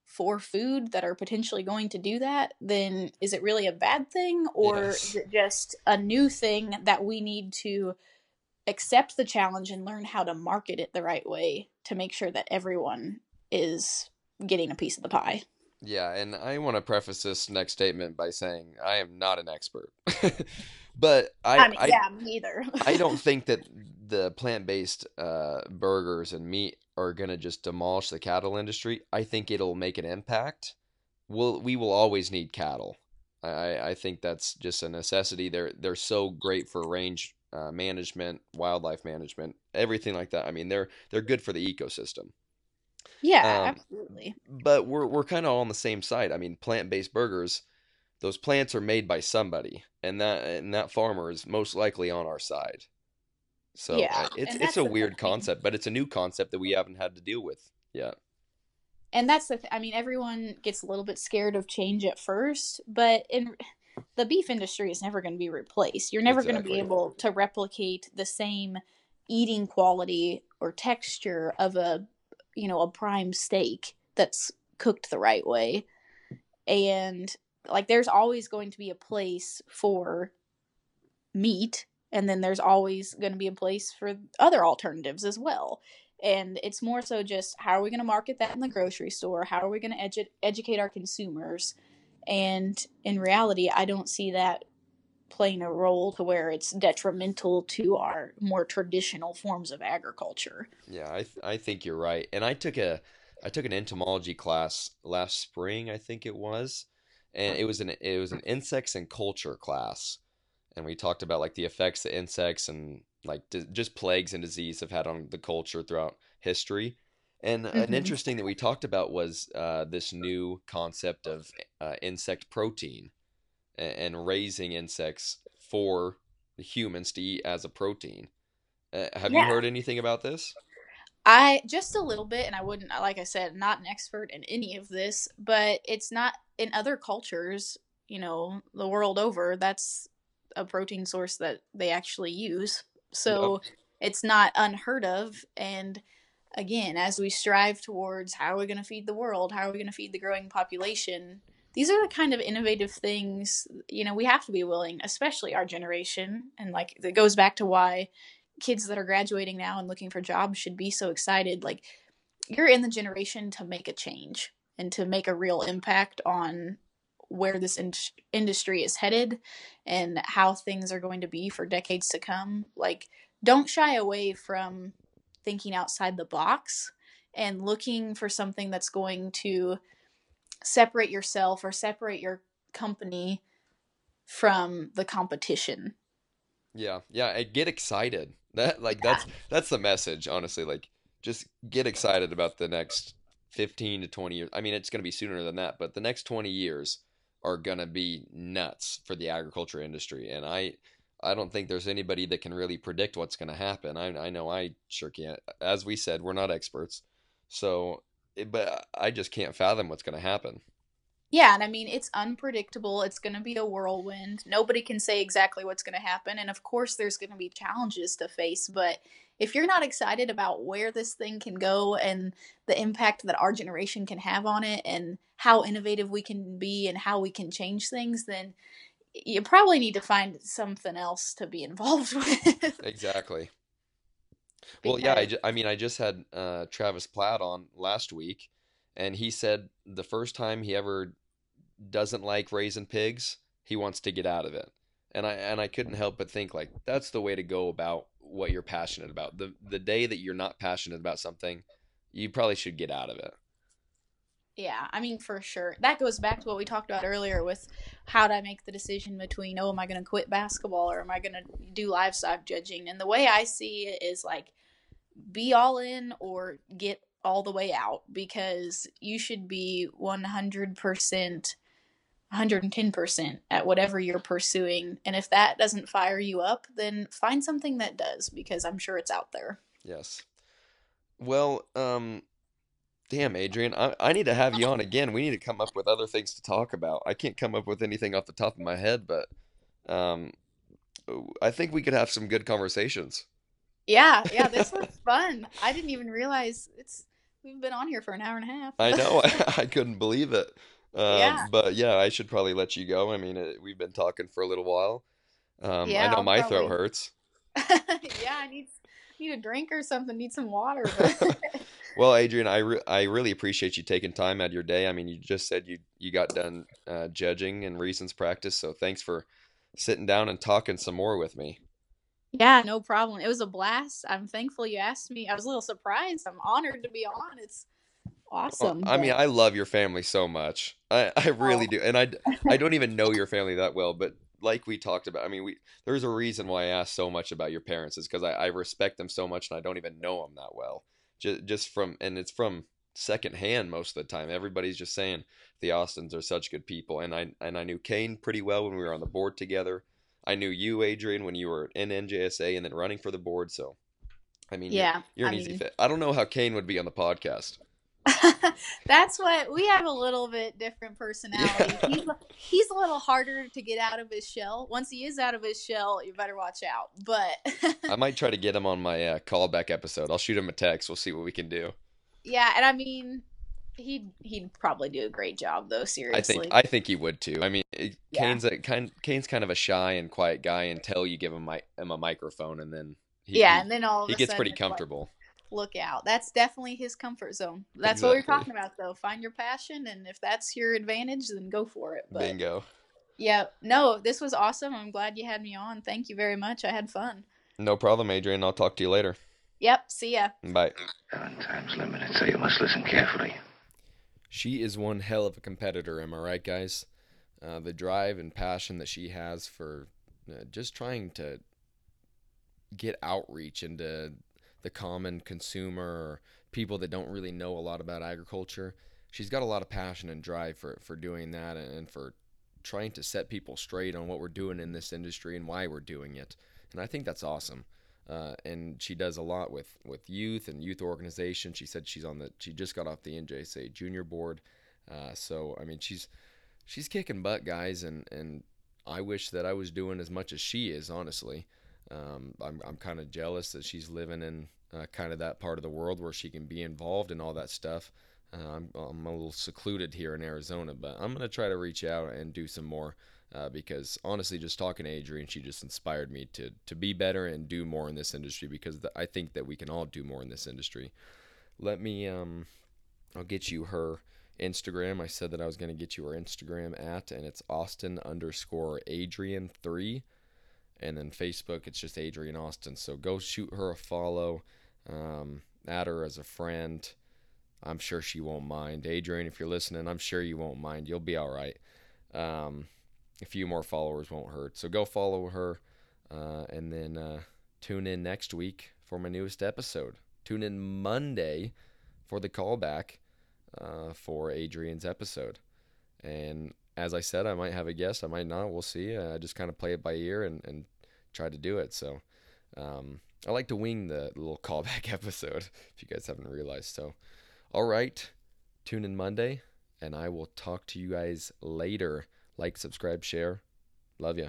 for food that are potentially going to do that, then is it really a bad thing? Or Yes. is it just a new thing that we need to accept the challenge and learn how to market it the right way to make sure that everyone is getting a piece of the pie? Yeah, and I want to preface this next statement by saying I am not an expert. (laughs) But I, I mean, I, yeah, me either. I (laughs) don't think that the plant-based uh, burgers and meat are gonna just demolish the cattle industry. I think it'll make an impact. We'll, we will always need cattle. I, I I think that's just a necessity. They're they're so great for range uh, management, wildlife management, everything like that. I mean, they're they're good for the ecosystem. Yeah, Um, absolutely. But we're we're kind of all on the same side. I mean, plant-based burgers, those plants are made by somebody, and that and that farmer is most likely on our side. So Yeah, it's it's a weird concept, but it's a new concept that we haven't had to deal with yet. and that's the th- i mean everyone gets a little bit scared of change at first but in the beef industry is never going to be replaced you're never going to be able to replicate the same eating quality or texture of a you know a prime steak that's cooked the right way. And like there's always going to be a place for meat and then there's always going to be a place for other alternatives as well. And it's more so just how are we going to market that in the grocery store? How are we going to edu- educate our consumers? And in reality i don't see that playing a role to where it's detrimental to our more traditional forms of agriculture Yeah, I th I think you're right. And I took a I took an entomology class last spring, I think it was, and it was an it was an insects and culture class, and we talked about like the effects that insects and like d just plagues and disease have had on the culture throughout history. And an Mhm. interesting that we talked about was uh, this new concept of uh, insect protein and, and raising insects for the humans to eat as a protein. Uh, have you heard anything about this? I just a little bit, and I wouldn't, like I said, not an expert in any of this, but it's not in other cultures, you know, the world over, that's a protein source that they actually use. So it's not unheard of. And again, as we strive towards how are we going to feed the world, how are we going to feed the growing population, these are the kind of innovative things, you know, we have to be willing, especially our generation. And like, it goes back to why kids that are graduating now and looking for jobs should be so excited like you're in the generation to make a change and to make a real impact on where this in- industry is headed and how things are going to be for decades to come like don't shy away from thinking outside the box and looking for something that's going to separate yourself or separate your company from the competition Yeah, yeah, and get excited. That like that's that's the message, honestly. Like just get excited about the next 15 to 20 years. I mean, it's going to be sooner than that, but the next 20 years are going to be nuts for the agriculture industry. And I I don't think there's anybody that can really predict what's going to happen. I I know I sure can't. As we said, we're not experts. So, but I just can't fathom what's going to happen. Yeah, and I mean, it's unpredictable. It's going to be a whirlwind. Nobody can say exactly what's going to happen. And of course, there's going to be challenges to face. But if you're not excited about where this thing can go and the impact that our generation can have on it and how innovative we can be and how we can change things, then you probably need to find something else to be (laughs) involved with. Exactly. Well, yeah, I, ju- I mean, I just had uh, Travis Platt on last week, and he said the first time he ever doesn't like raising pigs, he wants to get out of it. And I and I couldn't help but think like that's the way to go about what you're passionate about. The the day that you're not passionate about something, you probably should get out of it. Yeah, I mean, for sure. That goes back to what we talked about earlier with how do I make the decision between, oh, am I going to quit basketball or am I going to do livestock judging? And the way I see it is like be all in or get all the way out because you should be 100%, 110% at whatever you're pursuing. And if that doesn't fire you up, then find something that does because I'm sure it's out there. Yes. Well, um, damn, Adrian, I, I need to have you on again. We need to come up with other things to talk about. I can't come up with anything off the top of my head, but um, I think we could have some good conversations. Yeah, yeah, this (laughs) was fun. I didn't even realize it's we've been on here for an hour and a half. I know. I, (laughs) (laughs) I couldn't believe it. Um, Yeah. But yeah, I should probably let you go. I mean, it, we've been talking for a little while. Um, I know I'll my throat hurts. yeah, I need need a drink or something. Need some water. But Well, Adrian, I, re- I really appreciate you taking time out of your day. I mean, you just said you you got done uh, judging in recent practice, so thanks for sitting down and talking some more with me. yeah, no problem. It was a blast. I'm thankful you asked me. I was a little surprised. I'm honored to be on. It's Well, awesome. I mean, I love your family so much. I, I really Oh. do. And I I don't even know your (laughs) family that well, but like we talked about, I mean, we there's a reason why I asked so much about your parents is because I, I respect them so much and I don't even know them that well. Just, just from, and it's from secondhand most of the time. Everybody's just saying the Austins are such good people. And I, and I knew Kane pretty well when we were on the board together. I knew you, Adrian, when you were in NJSA and then running for the board. So, I mean, you're- yeah, you're, an I easy mean, fit. I don't know how Kane would be on the podcast. (laughs) that's what we have a little bit different personality. Yeah. He's, he's a little harder to get out of his shell. Once he is out of his shell, you better watch out. But (laughs) I might try to get him on my uh, callback episode. I'll shoot him a text. We'll see what we can do. yeah, and I mean, he'd he'd probably do a great job though. Seriously, I think I think he would too. I mean, it- Yeah. Kane's a kind Kane's kind of a shy and quiet guy until you give him, him a microphone, and then he, yeah, he, and then all he gets pretty it's like, comfortable. Look out. That's definitely his comfort zone. That's what we're talking about though. Find your passion and if that's your advantage, then go for it. But Bingo. yeah, no, this was awesome. I'm glad you had me on. Thank you very much. I had fun. No problem, Adrian. I'll talk to you later. Yep, see ya. Bye. Times limited, so you must listen carefully. She is one hell of a competitor, am I right, guys? Uh, the drive and passion that she has for uh, just trying to get outreach into the common consumer people that don't really know a lot about agriculture. She's got a lot of passion and drive for, for doing that and for trying to set people straight on what we're doing in this industry and why we're doing it. And I think that's awesome. Uh, and she does a lot with, with youth and youth organization. She said she's on the she just got off the NJSA junior board. Uh, so I mean she's she's kicking butt, guys, and and I wish that I was doing as much as she is. Honestly, um, I'm I'm kind of jealous that she's living in uh, kind of that part of the world where she can be involved in all that stuff. Uh, I'm I'm a little secluded here in Arizona, but I'm gonna try to reach out and do some more. Uh, because honestly, just talking to Adrian, she just inspired me to to be better and do more in this industry. Because th- I think that we can all do more in this industry. Let me um, I'll get you her Instagram. I said that I was gonna get you her Instagram at, and it's Austin underscore Adrian three, and then Facebook it's just Adrian Austin. So go shoot her a follow, um, add her as a friend. I'm sure she won't mind. Adrian, if you're listening, I'm sure you won't mind. You'll be all right. Um, a few more followers won't hurt. So go follow her, uh, and then uh, tune in next week for my newest episode. Tune in Monday for the callback uh, for Adrian's episode. And as I said, I might have a guest, I might not. We'll see. Uh, I just kind of play it by ear and, and try to do it. So um, I like to wing the little (laughs) callback episode, if you guys haven't realized. So, all right, tune in Monday, and I will talk to you guys later. Like, subscribe, share. Love ya.